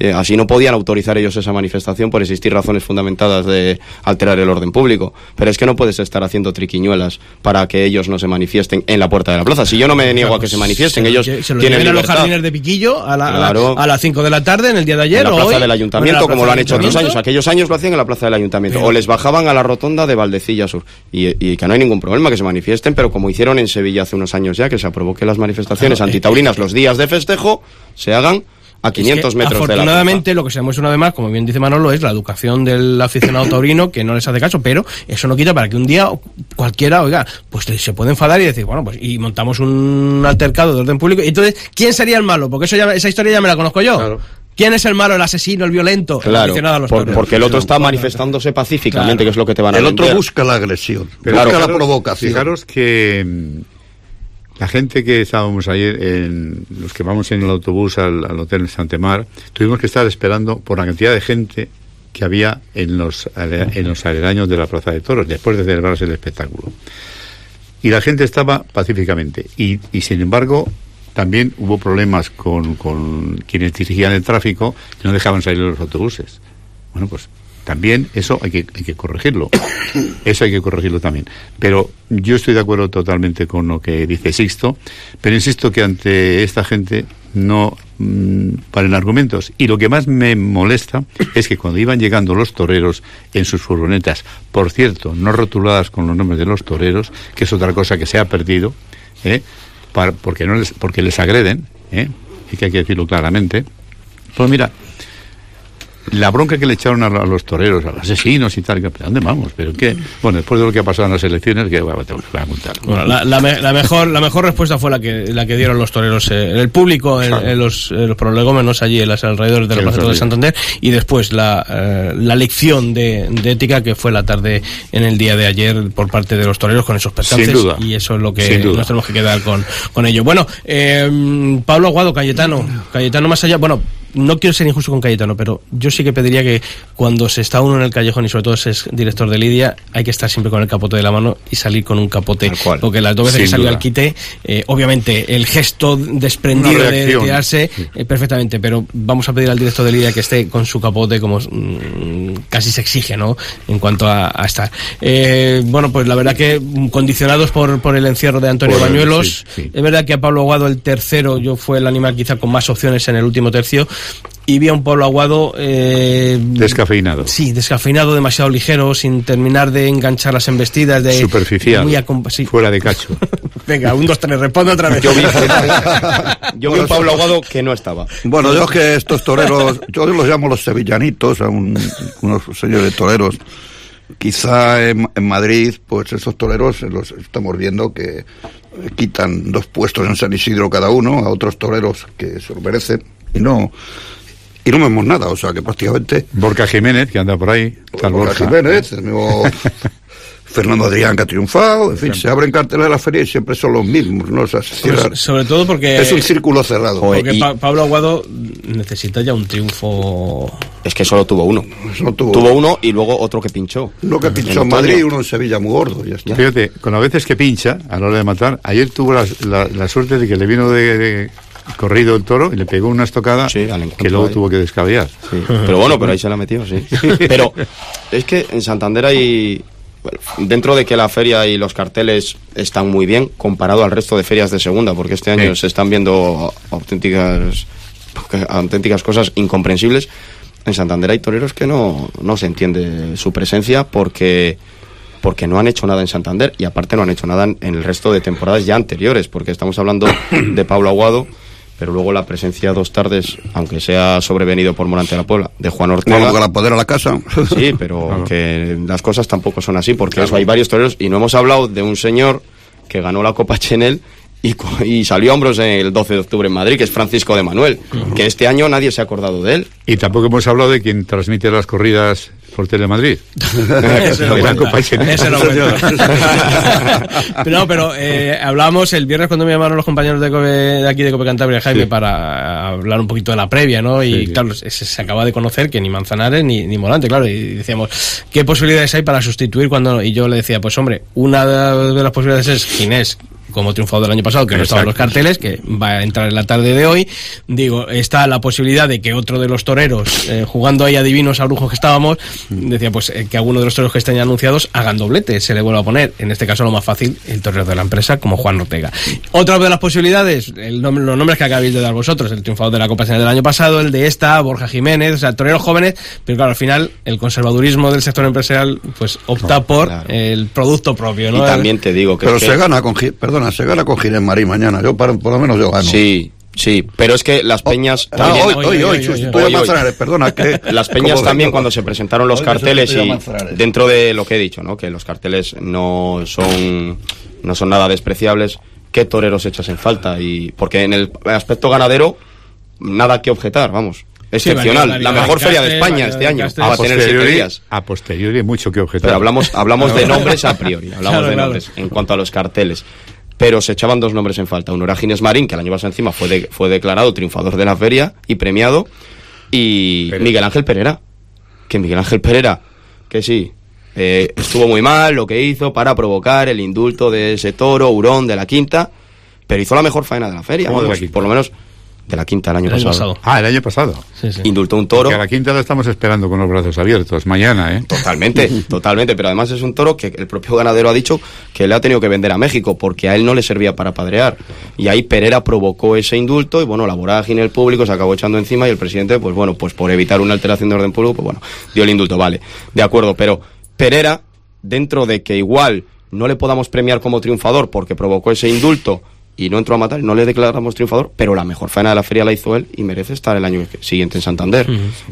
Eh, así no podían autorizar ellos esa manifestación por existir razones fundamentadas de alterar el orden público. Pero es que no puedes estar haciendo triquiñuelas para que ellos no se manifiesten en la puerta de la plaza. Si yo no me niego a que se manifiesten, ellos se lo tienen libertad. a los jardines de Piquillo a, las 5 de la tarde en el día de ayer. En la plaza del ayuntamiento, como lo han hecho otros años. Aquellos años lo hacían en la plaza del ayuntamiento. O les bajaban a la rotonda de Valdecilla Sur. Y, que no hay ningún problema que se manifiesten, pero como hicieron en Sevilla hace unos años ya, que se aprobó que las manifestaciones antitaurinas los días de festejo se hagan a 500 metros afortunadamente, lo que se demuestra una vez más, como bien dice Manolo, es la educación del aficionado taurino que no les hace caso, pero eso no quita para que un día cualquiera, oiga, pues se puede enfadar y decir, bueno, pues y montamos un altercado de orden público. Y entonces, ¿quién sería el malo? Porque eso ya, esa historia ya me la conozco yo. ¿Quién es el malo, el asesino, el violento? Claro, porque el otro está manifestándose pacíficamente, que es lo que te van a El otro busca la agresión, busca la provocación. Fijaros que la gente que estábamos ayer, en, los que vamos en el autobús al, hotel en Santemar, tuvimos que estar esperando por la cantidad de gente que había en los, en los aledaños de la Plaza de Toros, después de celebrarse el espectáculo. Y la gente estaba pacíficamente. Y, y sin embargo, también hubo problemas con, con quienes dirigían el tráfico que no dejaban salir los autobuses. Bueno, pues también eso hay que, hay que corregirlo. Eso hay que corregirlo también. Pero yo estoy de acuerdo totalmente con lo que dice Sixto, pero insisto que ante esta gente no mm, valen argumentos. Y lo que más me molesta es que cuando iban llegando los toreros en sus furgonetas, por cierto, no rotuladas con los nombres de los toreros, que es otra cosa que se ha perdido, ¿eh? porque, no les, porque les agreden, ¿eh? y que hay que decirlo claramente. Pues mira, la bronca que le echaron a, los toreros, a los asesinos y tal, que, ¿dónde vamos? Pero qué, bueno, después de lo que ha pasado en las elecciones, que bueno, te voy a contar. Bueno, la, la, mejor, la mejor respuesta fue la que, la que dieron los toreros, eh, el público, en, los, los prolegómenos allí en los alrededores del sí, de Santander, y después la, eh, la lección de, de, ética que fue la tarde en el día de ayer por parte de los toreros con esos percances. Y eso es lo que nos tenemos que quedar con, con ello. Bueno, eh, Pablo Aguado, Cayetano, Cayetano más allá, bueno, no quiero ser injusto con Cayetano, pero yo sí que pediría que cuando se está uno en el callejón y sobre todo es director de Lidia, hay que estar siempre con el capote de la mano y salir con un capote. Porque las dos veces que salió al quite, eh, obviamente el gesto desprendido de tirarse eh, perfectamente, pero vamos a pedir al director de Lidia que esté con su capote como mm, casi se exige, ¿no? En cuanto a, estar. Eh, bueno, pues la verdad que condicionados por, por el encierro de Antonio Bañuelos, es verdad que a Pablo Aguado el tercero, yo fue el animal quizá con más opciones en el último tercio, y vi a un Pablo Aguado... Eh, descafeinado. Sí, descafeinado, demasiado ligero, sin terminar de enganchar las embestidas. De, Superficial, fuera de cacho. Venga, un, dos, tres, responde otra vez. Yo vi, yo vi un Pablo Aguado que no estaba. Bueno, yo es que estos toreros, yo los llamo los sevillanitos, a unos señores toreros. Quizá en, en Madrid, pues esos toreros los estamos viendo que quitan dos puestos en San Isidro cada uno a otros toreros que se lo merecen y no y no vemos nada, o sea que prácticamente... Borca Jiménez, que anda por ahí. Borca, Jiménez, el nuevo Fernando Adrián que ha triunfado, en fin, se abren carteles de la feria y siempre son los mismos, ¿no? sobre, todo porque... Es un círculo cerrado. Porque Pablo Aguado necesita ya un triunfo... Es que solo tuvo uno. tuvo, uno y luego otro que pinchó. Uno que pinchó en, Madrid y uno en Sevilla muy gordo, ya está. Fíjate, con las veces que pincha, a la hora de matar, ayer tuvo la, suerte de que le vino de corrido el toro y le pegó una estocada que luego tuvo que descaballar. Pero bueno, pero ahí se la metió, sí. Pero es que en Santander hay dentro de que la feria y los carteles están muy bien comparado al resto de ferias de segunda, porque este año se están viendo auténticas auténticas cosas incomprensibles. En Santander hay toreros que no, no se entiende su presencia porque porque no han hecho nada en Santander y aparte no han hecho nada en el resto de temporadas ya anteriores, porque estamos hablando de Pablo Aguado, pero luego la presencia dos tardes, aunque sea sobrevenido por Morante de la Puebla, de Juan Ortega. Bueno, la poder a la casa. Sí, pero que las cosas tampoco son así, porque hay varios toreros, y no hemos hablado de un señor que ganó la Copa Chenel y, y, salió a hombros el 12 de octubre en Madrid, que es Francisco de Manuel, que este año nadie se ha acordado de él. Y tampoco hemos hablado de quien transmite las corridas por Telemadrid. Eso no, pero eh, hablamos el viernes cuando me llamaron los compañeros de, de aquí de Cope Cantabria, Jaime, para hablar un poquito de la previa, ¿no? Y claro, se, acaba de conocer que ni Manzanares ni, ni Morante, claro, y decíamos, ¿qué posibilidades hay para sustituir cuando...? Y yo le decía, pues hombre, una de las posibilidades es Ginés, como triunfador del año pasado, que no estaba en los carteles, que va a entrar en la tarde de hoy. Digo, está la posibilidad de que otro de los toreros, eh, jugando ahí a divinos, a brujos que estábamos, decía pues eh, que alguno de los toreros que estén anunciados hagan doblete, se le vuelva a poner. En este caso, lo más fácil, el torero de la empresa, como Juan Ortega. Otra de las posibilidades, el nombre, los nombres que acabáis de dar vosotros, el triunfador de la Copa del año pasado, el de esta, Borja Jiménez, o sea, toreros jóvenes, pero claro, al final, el conservadurismo del sector empresarial, pues opta por el producto propio, ¿no? Y también te digo que. Pero se gana con. Perdona, se gana con Ginés Marín mañana. Yo, por, lo menos, yo gano. Sí, Sí, pero es que las peñas también... hoy, hoy, hoy, perdona, que... Las peñas también cuando se presentaron los carteles y dentro de lo que he dicho, ¿no? Que los carteles no son, no son nada despreciables, ¿qué toreros echas en falta? y Porque en el aspecto ganadero, nada que objetar, vamos. Excepcional, la mejor feria de España este año. Va a tener siete días. A posteriori mucho que objetar. Pero hablamos, hablamos de nombres a priori, hablamos de nombres en cuanto a los carteles pero se echaban dos nombres en falta. Uno era Marín, que el año pasado encima fue, fue declarado triunfador de la feria y premiado, y Miguel Ángel Pereira. Que Miguel Ángel Pereira, que sí, eh, estuvo muy mal lo que hizo para provocar el indulto de ese toro, hurón de la quinta, pero hizo la mejor faena de la feria. Por lo menos de la quinta el año, pasado. Ah, el año pasado. Indultó un toro. Que a la quinta la estamos esperando con los brazos abiertos mañana, ¿eh? Totalmente, totalmente. Pero además es un toro que el propio ganadero ha dicho que le ha tenido que vender a México porque a él no le servía para padrear. Y ahí Pereira provocó ese indulto y bueno, la vorágine el público se acabó echando encima y el presidente, pues bueno, pues por evitar una alteración de orden público, pues bueno, dio el indulto, vale. De acuerdo, pero Pereira, dentro de que igual no le podamos premiar como triunfador porque provocó ese indulto y no entró a matar, no le declaramos triunfador, pero la mejor faena de la feria la hizo él y merece estar el año siguiente en Santander.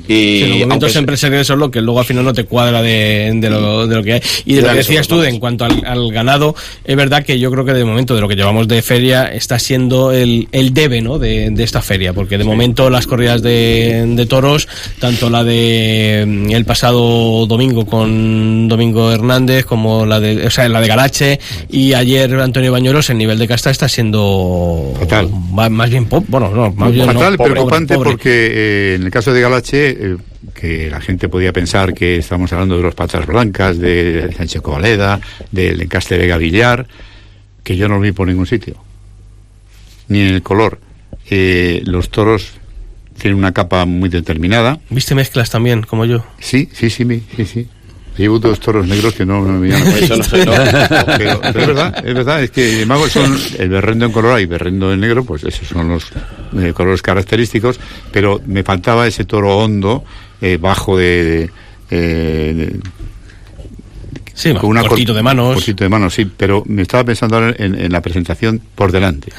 Y en los momentos siempre se eso lo que luego al final no te cuadra de, lo, de lo que hay. Y de lo que decías tú, en cuanto al, ganado, es verdad que yo creo que de momento de lo que llevamos de feria está siendo el, el debe ¿no? de, esta feria, porque de momento las corridas de, toros, tanto la de mm, el pasado domingo con Domingo Hernández como la de, o sea, la de Galache y ayer Antonio Bañuelos, el nivel de casta está siendo Fatal. Más, bien pop, bueno, no, más bien Fatal, preocupante porque eh, en el caso de Galache, eh, que la gente podía pensar que estamos hablando de los patas blancas, de Sánchez Covaleda, del encaste de Gavillar, que yo no lo vi por ningún sitio. Ni en el color. Eh, los toros tienen una capa muy determinada. ¿Viste mezclas también, como yo? Sí, sí, sí, sí, sí. Llevo dos toros negros que no, me llaman. Eso no sé, no. Pero, es verdad, es verdad, es que mago son el berrendo en color y berrendo en negro, pues esos son los eh, colores característicos, pero me faltaba ese toro hondo, eh, bajo de, eh, Sí, con una cortito de manos. Cortito de manos, sí, pero me estaba pensando ahora en, la presentación por delante.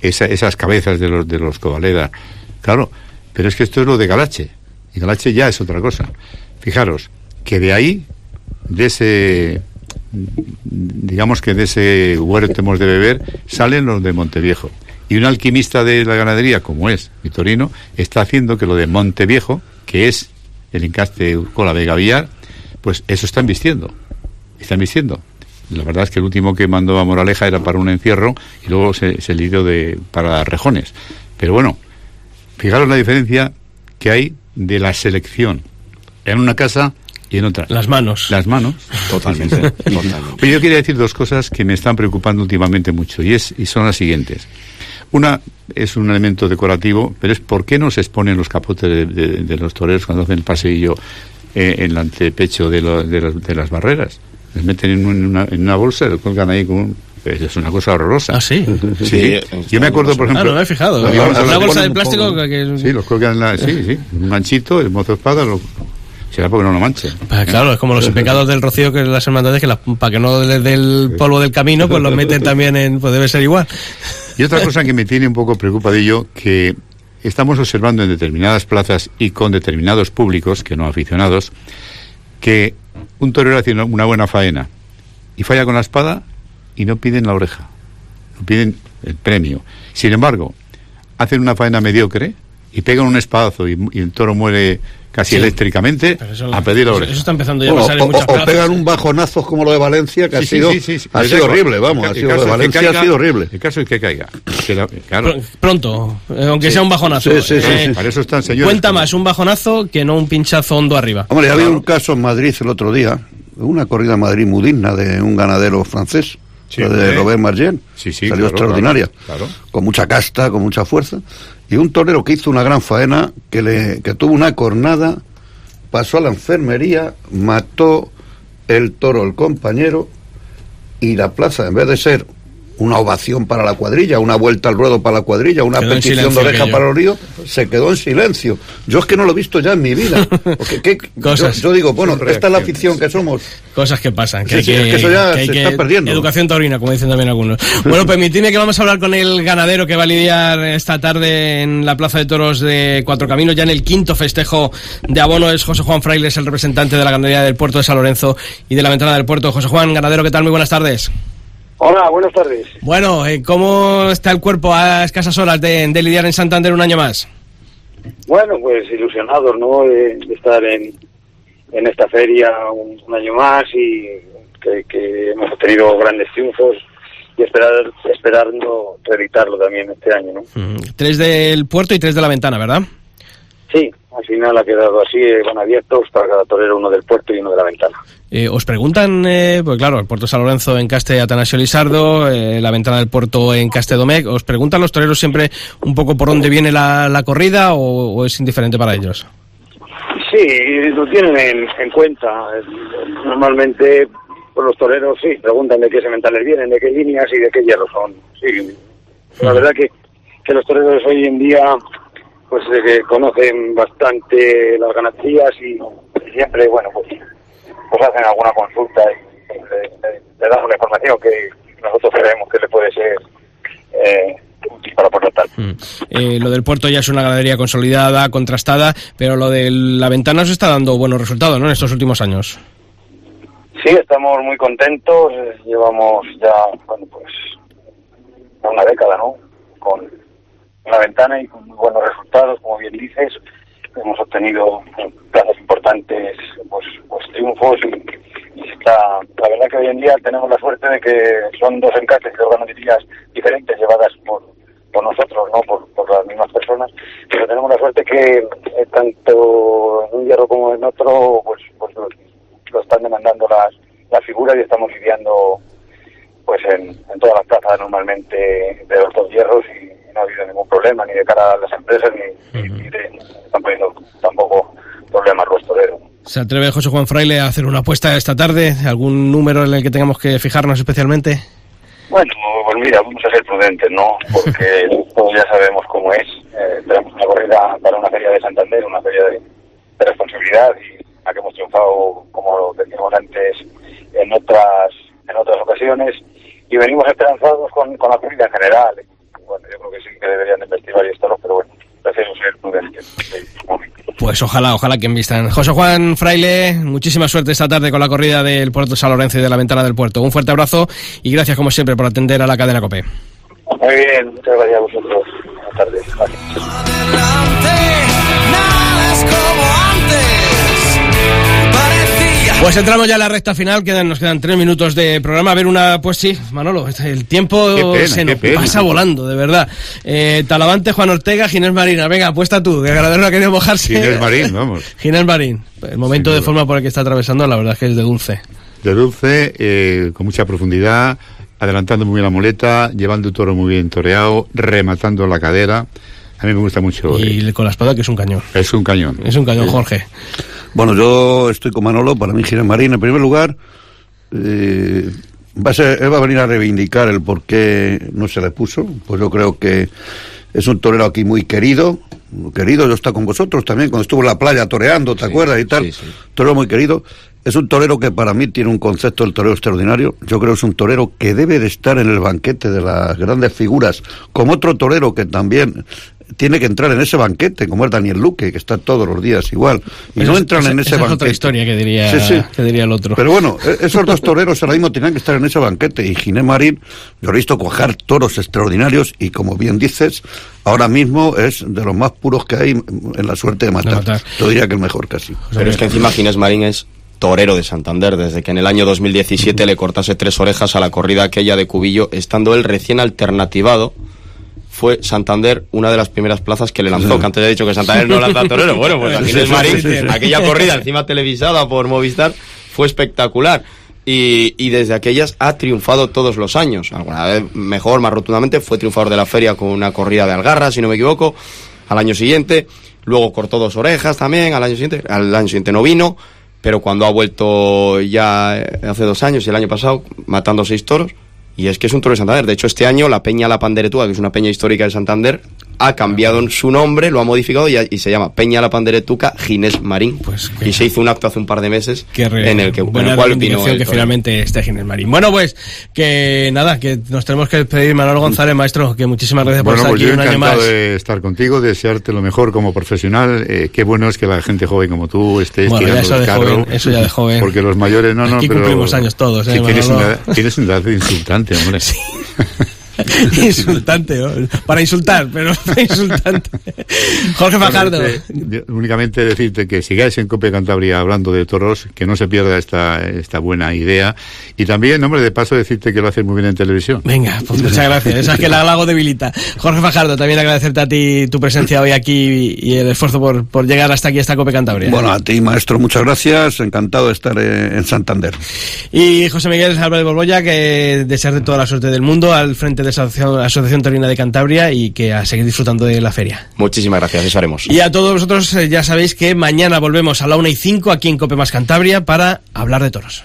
esas cabezas de los, de los Covaleda. Claro, pero es que esto es lo de Galache. Y Galache ya es otra cosa. Fijaros, que de ahí, de ese, digamos que de ese huerto hemos de beber, salen los de Monteviejo. Y un alquimista de la ganadería, como es Vitorino, está haciendo que lo de Monteviejo, que es el encaste con la Vega Villar, pues eso están vistiendo. Están vistiendo. La verdad es que el último que mandó a Moraleja era para un encierro y luego se, se lidió de, para rejones. Pero bueno, fijaros la diferencia que hay de la selección. En una casa y en otra. Las manos. Las manos. Totalmente. totalmente. yo quería decir dos cosas que me están preocupando últimamente mucho y, es, y son las siguientes. Una es un elemento decorativo, pero es por qué no se exponen los capotes de, los toreros cuando hacen el paseillo eh, en el antepecho de, de, las barreras. Les meten en una, en una bolsa y lo colgan ahí con es una cosa horrorosa. Ah, sí. Sí. Yo me acuerdo, por ejemplo. Ah, no me he fijado. Una bolsa de plástico que. Sí, los colgan, la, sí, sí. Un ganchito, el mozo espada, lo, será porque no lo manche. Pues claro, es como los pecados del rocío que las hermandades, que para que no les dé el polvo del camino, pues los meten también en, pues debe ser igual. Y otra cosa que me tiene un poco preocupadillo, que estamos observando en determinadas plazas y con determinados públicos, que no aficionados, que un torero hace una buena faena y falla con la espada y no piden la oreja, no piden el premio. Sin embargo, hacen una faena mediocre y pegan un espadazo y el toro muere casi eléctricamente a pedir la Eso está empezando ya a pasar en muchas o, o pegan un bajonazo como lo de Valencia, que ha sido, ha sido horrible, vamos, ha sido, de Valencia ha sido horrible. El caso es que caiga. Pronto, eh, aunque sea un bajonazo. Eh, Para eso están señores. Cuenta más un bajonazo que no un pinchazo hondo arriba. Hombre, había un caso en Madrid el otro día, una corrida en Madrid muy digna de un ganadero francés. De Robert Margent, salió extraordinaria, con mucha casta, con mucha fuerza, y un torero que hizo una gran faena, que, le, que tuvo una cornada, pasó a la enfermería, mató el toro el compañero y la plaza, en vez de ser una ovación para la cuadrilla, una vuelta al ruedo para la cuadrilla, una petición de oreja para los ríos, se quedó en silencio. Yo es que no lo he visto ya en mi vida. Cosas. Yo, digo, bueno, esta es la afición que somos. Cosas que pasan. Que, eso ya se está perdiendo. Educación taurina, como dicen también algunos. bueno, permitidme que vamos a hablar con el ganadero que va a lidiar esta tarde en la Plaza de Toros de Cuatro Caminos, ya en el quinto festejo de abono. Es José Juan Frailes, el representante de la ganadería del puerto de San Lorenzo y de la ventana del puerto. José Juan, ganadero, ¿qué tal? Muy buenas tardes. Hola, buenas tardes. Bueno, eh, ¿cómo está el cuerpo a escasas horas de, lidiar en Santander un año más? Bueno, pues ilusionados, ¿no? De, estar en, en esta feria un, año más y que, hemos tenido grandes triunfos y esperar esperando reeditarlo también este año, ¿no? Tres del puerto y tres de la ventana, ¿verdad? Al final ha quedado así, eh, van abiertos para cada torero, uno del puerto y uno de la ventana. Eh, os preguntan, eh, pues claro, el puerto San Lorenzo en Caste Atanasio Lizardo, eh, la ventana del puerto en Caste Domecq, ¿os preguntan los toreros siempre un poco por dónde viene la, corrida o, es indiferente para ellos? Sí, lo tienen en, cuenta. Normalmente pues los toreros sí, preguntan de qué sementales vienen, de qué líneas y de qué hierros son. Sí, la verdad que, que los toreros hoy en día pues que conocen bastante las ganaderías y siempre, bueno, pues, pues hacen alguna consulta y le, damos la información que nosotros creemos que le puede ser Eh, lo del puerto ya es una ganadería consolidada, contrastada, pero lo de la ventana os está dando buenos resultados, ¿no? En estos últimos años. Sí, estamos muy contentos. eh, Llevamos ya, bueno, pues una década, ¿no? Con la ventana y con muy buenos resultados, como bien dices. Hemos obtenido en plazas importantes, pues, pues triunfos y, y la verdad que hoy en día tenemos la suerte de que son dos encates de ganaderías diferentes llevadas por, por nosotros, ¿no? Por, por las mismas personas, pero tenemos la suerte que eh, tanto en un hierro como en otro, pues, pues lo, lo están demandando las, las figuras y estamos lidiando pues en, en todas las plazas normalmente de los dos hierros y no ha habido ningún problema ni de cara a las empresas ni, de, están poniendo tampoco problemas los toreros. ¿Se atreve José Juan Fraile a hacer una apuesta esta tarde? ¿Algún número en el que tengamos que fijarnos especialmente? Bueno, pues mira, vamos a ser prudentes, ¿no? Porque todos ya sabemos cómo es. Eh, tenemos una corrida para una feria de Santander, una feria de, de responsabilidad y a que hemos triunfado, como decíamos antes, en otras en otras ocasiones y venimos esperanzados con, con la corrida en general. Bueno, yo creo que sí que deberían de investigar y esto, pero bueno, prefiero ser prudentes. Pues ojalá, ojalá que envistan. José Juan Fraile, muchísima suerte esta tarde con la corrida del Puerto San Lorenzo y de la Ventana del Puerto. Un fuerte abrazo y gracias como siempre por atender a la cadena COPE. Muy bien, muchas gracias a vosotros. Buenas tardes. Gracias. Pues entramos ya en la recta final, quedan, nos quedan tres minutos de programa. A ver una, pues sí, Manolo, el tiempo pena, se nos pasa volando, de verdad. Eh, Talavante, Juan Ortega, Ginés Marina. Venga, apuesta tú, que Granadero no ha querido mojarse. Ginés Marín, vamos. Ginés Marín. El momento de forma por el que está atravesando, la verdad es que es de dulce. De dulce, eh, con mucha profundidad, adelantando muy bien la muleta, llevando un toro muy bien toreado, rematando la cadera. A mí me gusta mucho. eh, Y con la espada que es un cañón. es un cañón. Es un cañón, Jorge. Bueno, yo estoy con Manolo, para mí Ginés Marín, en primer lugar, eh, va a ser, él va a venir a reivindicar el por qué no se le puso, pues yo creo que es un torero aquí muy querido, querido, yo está con vosotros también, cuando estuvo en la playa toreando, ¿te Sí, acuerdas? Y tal, sí, sí. torero muy querido, es un torero que para mí tiene un concepto del torero extraordinario, yo creo que es un torero que debe de estar en el banquete de las grandes figuras, como otro torero que también tiene que entrar en ese banquete, como es Daniel Luque, que está todos los días igual, y no entran en ese esa es banquete. otra historia que diría, Sí, sí. que diría el otro. Pero bueno, e- esos dos toreros ahora mismo tenían que estar en ese banquete. Y Ginés Marín, yo lo he visto cuajar toros extraordinarios y como bien dices, ahora mismo es de los más puros que hay en la suerte de matar. matar. Yo diría que el mejor casi. Pero es que encima Ginés Marín es torero de Santander, desde que en el año 2017 le cortase tres orejas a la corrida aquella de Cubillo, estando él recién alternativado, fue Santander una de las primeras plazas que le lanzó, que antes he dicho que Santander no lanza torero, bueno, pues a Sí, Ginés sí, Marín, aquella corrida encima televisada por Movistar, fue espectacular. Y, y desde aquellas ha triunfado todos los años. Alguna vez mejor, más rotundamente, fue triunfador de la feria con una corrida de Algarra, si no me equivoco, al año siguiente. Luego cortó dos orejas también, al año siguiente. Al año siguiente no vino, pero cuando ha vuelto ya eh, hace dos años y el año pasado, matando seis toros. Y es que es un toro de Santander. De hecho, este año la Peña La Panderetúa, que es una peña histórica de Santander, ha cambiado en su nombre, lo ha modificado y, y se llama Peña La Panderetuca Ginés Marín. Pues que- y se hizo un acto hace un par de meses que re- en el que en buena el cual vino el que finalmente esté Ginés Marín. Bueno, pues que nada, que nos tenemos que despedir, Manuel González, maestro, que muchísimas gracias por Bueno, estar pues aquí yo un año encantado más. de estar contigo, desearte lo mejor como profesional. Eh, qué bueno es que la gente joven como tú estés Bueno, ya tirando eso el de carro. joven, eso ya de joven. Porque los mayores no, no, Aquí pero... cumplimos años todos, ¿eh, Sí, tienes, una, tienes una edad insultante, hombre. insultante, ¿no? para insultar, pero para insultante. Jorge Fajardo. Únicamente- Únicamente decirte que sigáis en Cope Cantabria hablando de toros, que no se pierda esta, esta buena idea. Y también, hombre, de paso decirte que lo haces muy bien en televisión. Venga, pues muchas gracias. Esa es que la hago debilita. Jorge Fajardo, también agradecerte a ti tu presencia hoy aquí y el esfuerzo por, por llegar hasta aquí, hasta Cope Cantabria. Bueno, a ti, maestro, muchas gracias. Encantado de estar en Santander. Y José Miguel Álvarez Borbolla, que desearte toda la suerte del mundo al frente de esa asociación, Asociación Torina de Cantabria y que a seguir disfrutando de la feria. Muchísimas gracias, eso haremos. Y a todos vosotros eh, ya sabéis que mañana volvemos a la 1 y 5 aquí en Cope Más Cantabria para hablar de toros.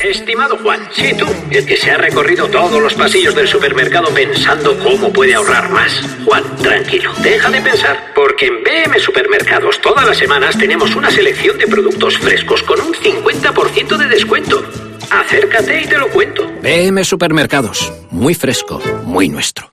Estimado Juan, sí tú, el que se ha recorrido todos los pasillos del supermercado pensando cómo puede ahorrar más. Juan, tranquilo, deja de pensar, porque en BM Supermercados todas las semanas tenemos una selección de productos frescos con un 50% de descuento. Acércate y te lo cuento. BM Supermercados, muy fresco, muy nuestro.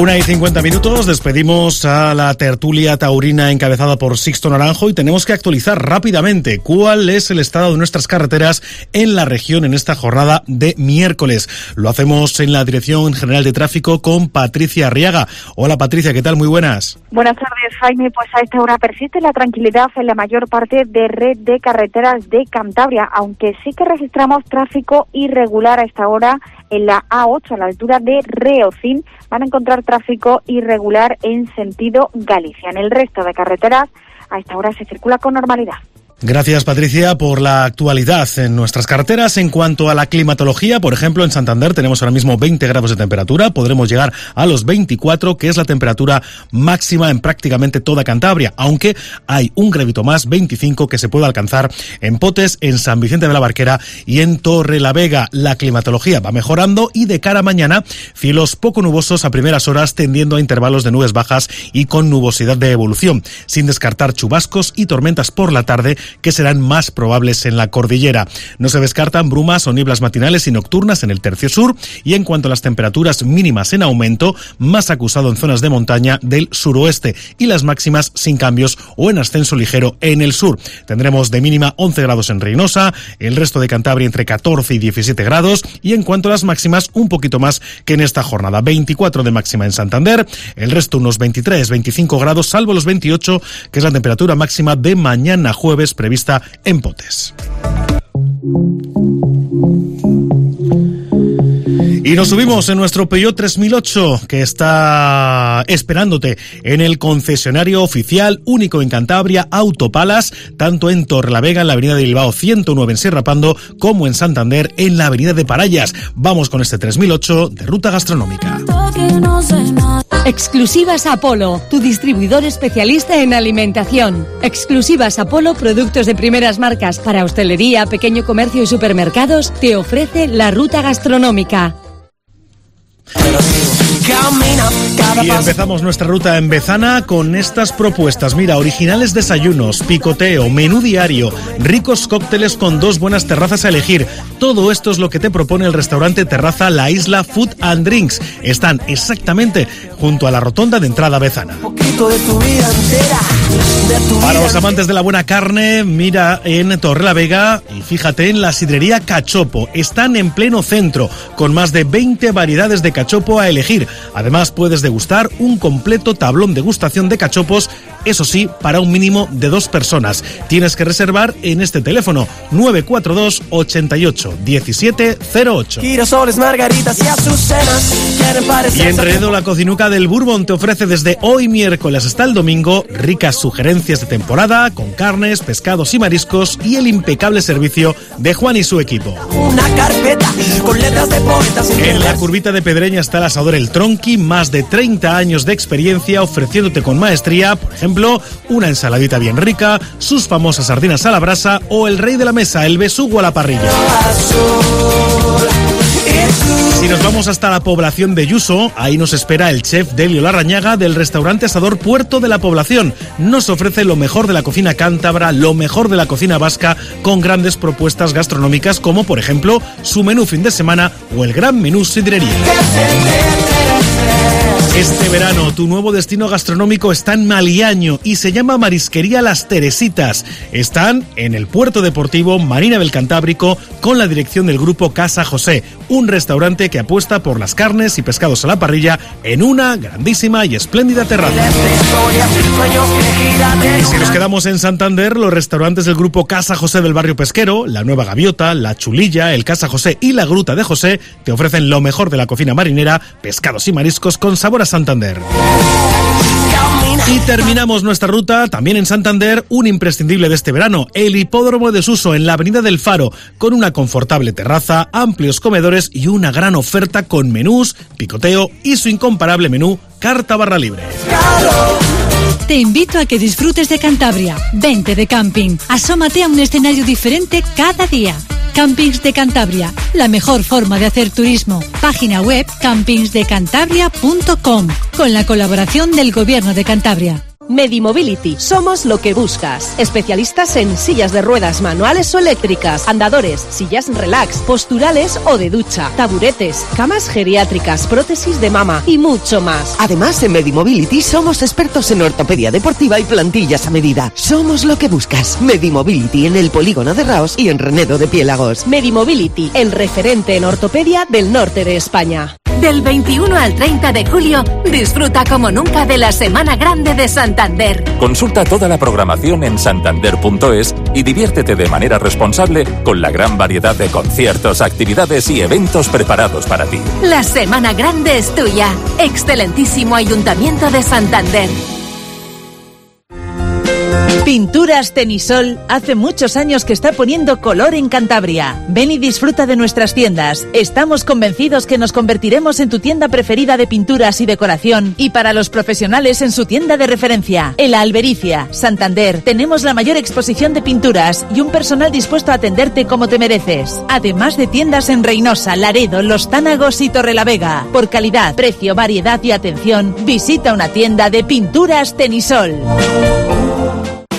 Una y cincuenta minutos, despedimos a la tertulia taurina encabezada por Sixto Naranjo y tenemos que actualizar rápidamente cuál es el estado de nuestras carreteras en la región en esta jornada de miércoles. Lo hacemos en la Dirección General de Tráfico con Patricia Arriaga. Hola Patricia, ¿qué tal? Muy buenas. Buenas tardes, Jaime. Pues a esta hora persiste la tranquilidad en la mayor parte de red de carreteras de Cantabria, aunque sí que registramos tráfico irregular a esta hora en la A8 a la altura de Reocín van a encontrar tráfico irregular en sentido Galicia. En el resto de carreteras a esta hora se circula con normalidad. Gracias, Patricia, por la actualidad en nuestras carreteras. En cuanto a la climatología, por ejemplo, en Santander tenemos ahora mismo 20 grados de temperatura. Podremos llegar a los 24, que es la temperatura máxima en prácticamente toda Cantabria, aunque hay un gravito más, 25, que se puede alcanzar en Potes, en San Vicente de la Barquera y en Torre la Vega. La climatología va mejorando y de cara a mañana, cielos poco nubosos a primeras horas, tendiendo a intervalos de nubes bajas y con nubosidad de evolución, sin descartar chubascos y tormentas por la tarde que serán más probables en la cordillera. No se descartan brumas o nieblas matinales y nocturnas en el tercio sur y en cuanto a las temperaturas mínimas en aumento, más acusado en zonas de montaña del suroeste y las máximas sin cambios o en ascenso ligero en el sur. Tendremos de mínima 11 grados en Reynosa, el resto de Cantabria entre 14 y 17 grados y en cuanto a las máximas un poquito más que en esta jornada. 24 de máxima en Santander, el resto unos 23, 25 grados, salvo los 28, que es la temperatura máxima de mañana jueves prevista en Potes. Y nos subimos en nuestro Peugeot 3008 que está esperándote en el concesionario oficial único en Cantabria, Autopalas, tanto en Torrelavega, en la avenida de Bilbao 109 en Serrapando, como en Santander, en la avenida de Parayas. Vamos con este 3008 de ruta gastronómica. Exclusivas Apolo, tu distribuidor especialista en alimentación. Exclusivas Apolo, productos de primeras marcas para hostelería, pequeño comercio y supermercados, te ofrece la ruta gastronómica. Pero digo, y empezamos nuestra ruta en Bezana con estas propuestas. Mira, originales desayunos, picoteo, menú diario, ricos cócteles con dos buenas terrazas a elegir. Todo esto es lo que te propone el restaurante Terraza La Isla Food and Drinks. Están exactamente junto a la rotonda de entrada Bezana. Para los amantes de la buena carne, mira en Torre la Vega y fíjate en la sidrería Cachopo. Están en pleno centro, con más de 20 variedades de cachopo a elegir. Además, puedes degustar un completo tablón de gustación de cachopos, eso sí, para un mínimo de dos personas. Tienes que reservar en este teléfono 942 88 17 08. Girasoles, margaritas y azucenas Enredo, la cocinuca del Bourbon, te ofrece desde hoy miércoles hasta el domingo ricas sugerencias de temporada con carnes, pescados y mariscos y el impecable servicio de Juan y su equipo. una carpeta con letras de poetas En la curvita de Pedreña está el asador El Tronqui, más de 30 años de experiencia ofreciéndote con maestría, por ejemplo, una ensaladita bien rica, sus famosas sardinas a la brasa o el rey de la mesa, el besugo a la parrilla. Si nos vamos hasta la población de Yuso, ahí nos espera el chef Delio Larrañaga del restaurante Asador Puerto de la Población. Nos ofrece lo mejor de la cocina cántabra, lo mejor de la cocina vasca, con grandes propuestas gastronómicas como, por ejemplo, su menú fin de semana o el gran menú sidrería. Este verano tu nuevo destino gastronómico está en Maliaño y se llama Marisquería Las Teresitas. Están en el puerto deportivo Marina del Cantábrico con la dirección del grupo Casa José, un restaurante que apuesta por las carnes y pescados a la parrilla en una grandísima y espléndida terraza. Y si nos quedamos en Santander, los restaurantes del grupo Casa José del barrio pesquero, la Nueva Gaviota, la Chulilla, el Casa José y la Gruta de José te ofrecen lo mejor de la cocina marinera, pescados y mariscos con sabor a Santander. Y terminamos nuestra ruta también en Santander, un imprescindible de este verano, el hipódromo de Suso en la Avenida del Faro, con una confortable terraza, amplios comedores y una gran oferta con menús, picoteo y su incomparable menú carta barra libre. Te invito a que disfrutes de Cantabria. Vente de camping. Asómate a un escenario diferente cada día. Campings de Cantabria, la mejor forma de hacer turismo. Página web campingsdecantabria.com con la colaboración del Gobierno de Cantabria. Medimobility. Somos lo que buscas. Especialistas en sillas de ruedas manuales o eléctricas, andadores, sillas relax, posturales o de ducha, taburetes, camas geriátricas, prótesis de mama y mucho más. Además, en Medimobility somos expertos en ortopedia deportiva y plantillas a medida. Somos lo que buscas. Medimobility en el polígono de Raos y en Renedo de Piélagos. Medimobility, el referente en ortopedia del norte de España. Del 21 al 30 de julio, disfruta como nunca de la Semana Grande de Santander. Consulta toda la programación en santander.es y diviértete de manera responsable con la gran variedad de conciertos, actividades y eventos preparados para ti. La Semana Grande es tuya. Excelentísimo Ayuntamiento de Santander. Pinturas Tenisol hace muchos años que está poniendo color en Cantabria. Ven y disfruta de nuestras tiendas. Estamos convencidos que nos convertiremos en tu tienda preferida de pinturas y decoración y para los profesionales en su tienda de referencia. En la Albericia, Santander, tenemos la mayor exposición de pinturas y un personal dispuesto a atenderte como te mereces. Además de tiendas en Reynosa, Laredo, Los Tánagos y Torrelavega. Por calidad, precio, variedad y atención, visita una tienda de Pinturas Tenisol.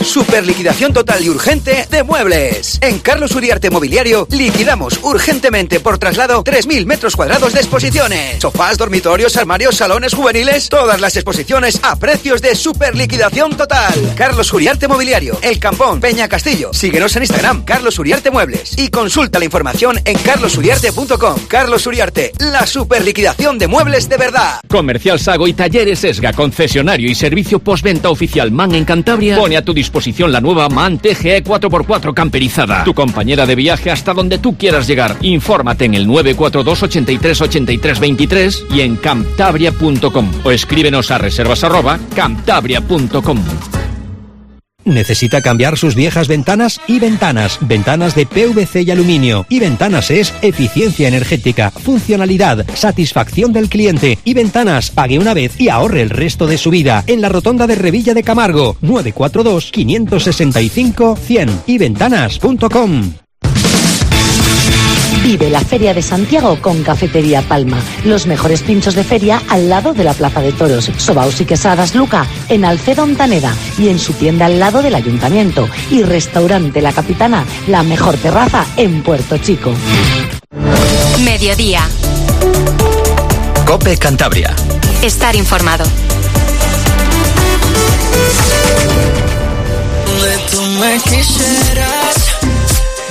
Super liquidación total y urgente de muebles. En Carlos Uriarte Mobiliario liquidamos urgentemente por traslado 3.000 metros cuadrados de exposiciones. Sofás, dormitorios, armarios, salones juveniles, todas las exposiciones a precios de super liquidación total. Carlos Uriarte Mobiliario, El Campón, Peña Castillo. Síguenos en Instagram, Carlos Uriarte Muebles. Y consulta la información en carlosuriarte.com. Carlos Uriarte, la super liquidación de muebles de verdad. Comercial Sago y Talleres Esga, concesionario y servicio postventa oficial MAN en Cantabria, pone a tu disposición la nueva MAN TGE 4x4 camperizada. Tu compañera de viaje hasta donde tú quieras llegar. Infórmate en el 942 83 83 23 y en cantabria.com o escríbenos a reservas arroba cantabria.com. ¿Necesita cambiar sus viejas ventanas? Y ventanas, ventanas de PVC y aluminio. Y ventanas es eficiencia energética, funcionalidad, satisfacción del cliente. Y ventanas, pague una vez y ahorre el resto de su vida. En la rotonda de Revilla de Camargo, 942 565 100 y ventanas.com. Vive la Feria de Santiago con Cafetería Palma. Los mejores pinchos de feria al lado de la Plaza de Toros. Sobaos y quesadas Luca en Alcedo Ontaneda y en su tienda al lado del Ayuntamiento. Y Restaurante La Capitana, la mejor terraza en Puerto Chico. Mediodía. Cope Cantabria. Estar informado.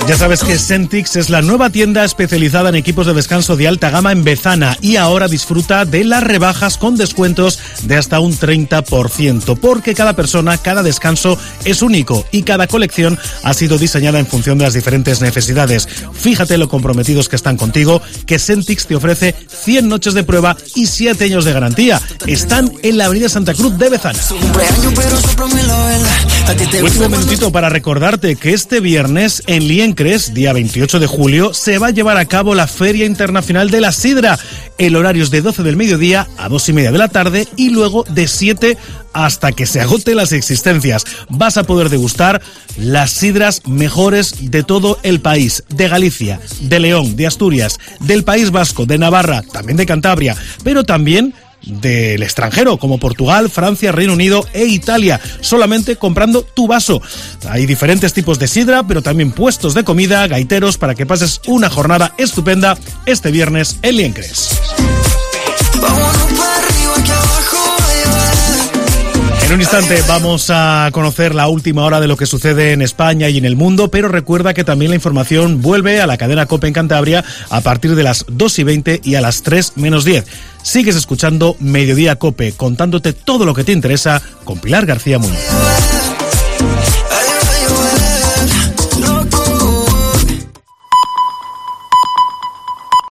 Ya sabes que Sentix es la nueva tienda especializada en equipos de descanso de alta gama en Bezana y ahora disfruta de las rebajas con descuentos de hasta un 30%, porque cada persona, cada descanso es único y cada colección ha sido diseñada en función de las diferentes necesidades. Fíjate lo comprometidos que están contigo, que Sentix te ofrece 100 noches de prueba y 7 años de garantía. Están en la Avenida Santa Cruz de Bezana. Último minutito para recordarte que este viernes en Día 28 de julio, se va a llevar a cabo la Feria Internacional de la Sidra. El horario es de 12 del mediodía a 2 y media de la tarde y luego de 7 hasta que se agoten las existencias. Vas a poder degustar las sidras mejores de todo el país, de Galicia, de León, de Asturias, del País Vasco, de Navarra, también de Cantabria, pero también del extranjero, como Portugal, Francia, Reino Unido e Italia, solamente comprando tu vaso. Hay diferentes tipos de sidra, pero también puestos de comida, gaiteros, para que pases una jornada estupenda este viernes en Liencres. En un instante vamos a conocer la última hora de lo que sucede en España y en el mundo, pero recuerda que también la información vuelve a la cadena COPE en Cantabria a partir de las 2 y 20 y a las 3 menos 10. Sigues escuchando Mediodía COPE, contándote todo lo que te interesa con Pilar García Muñoz.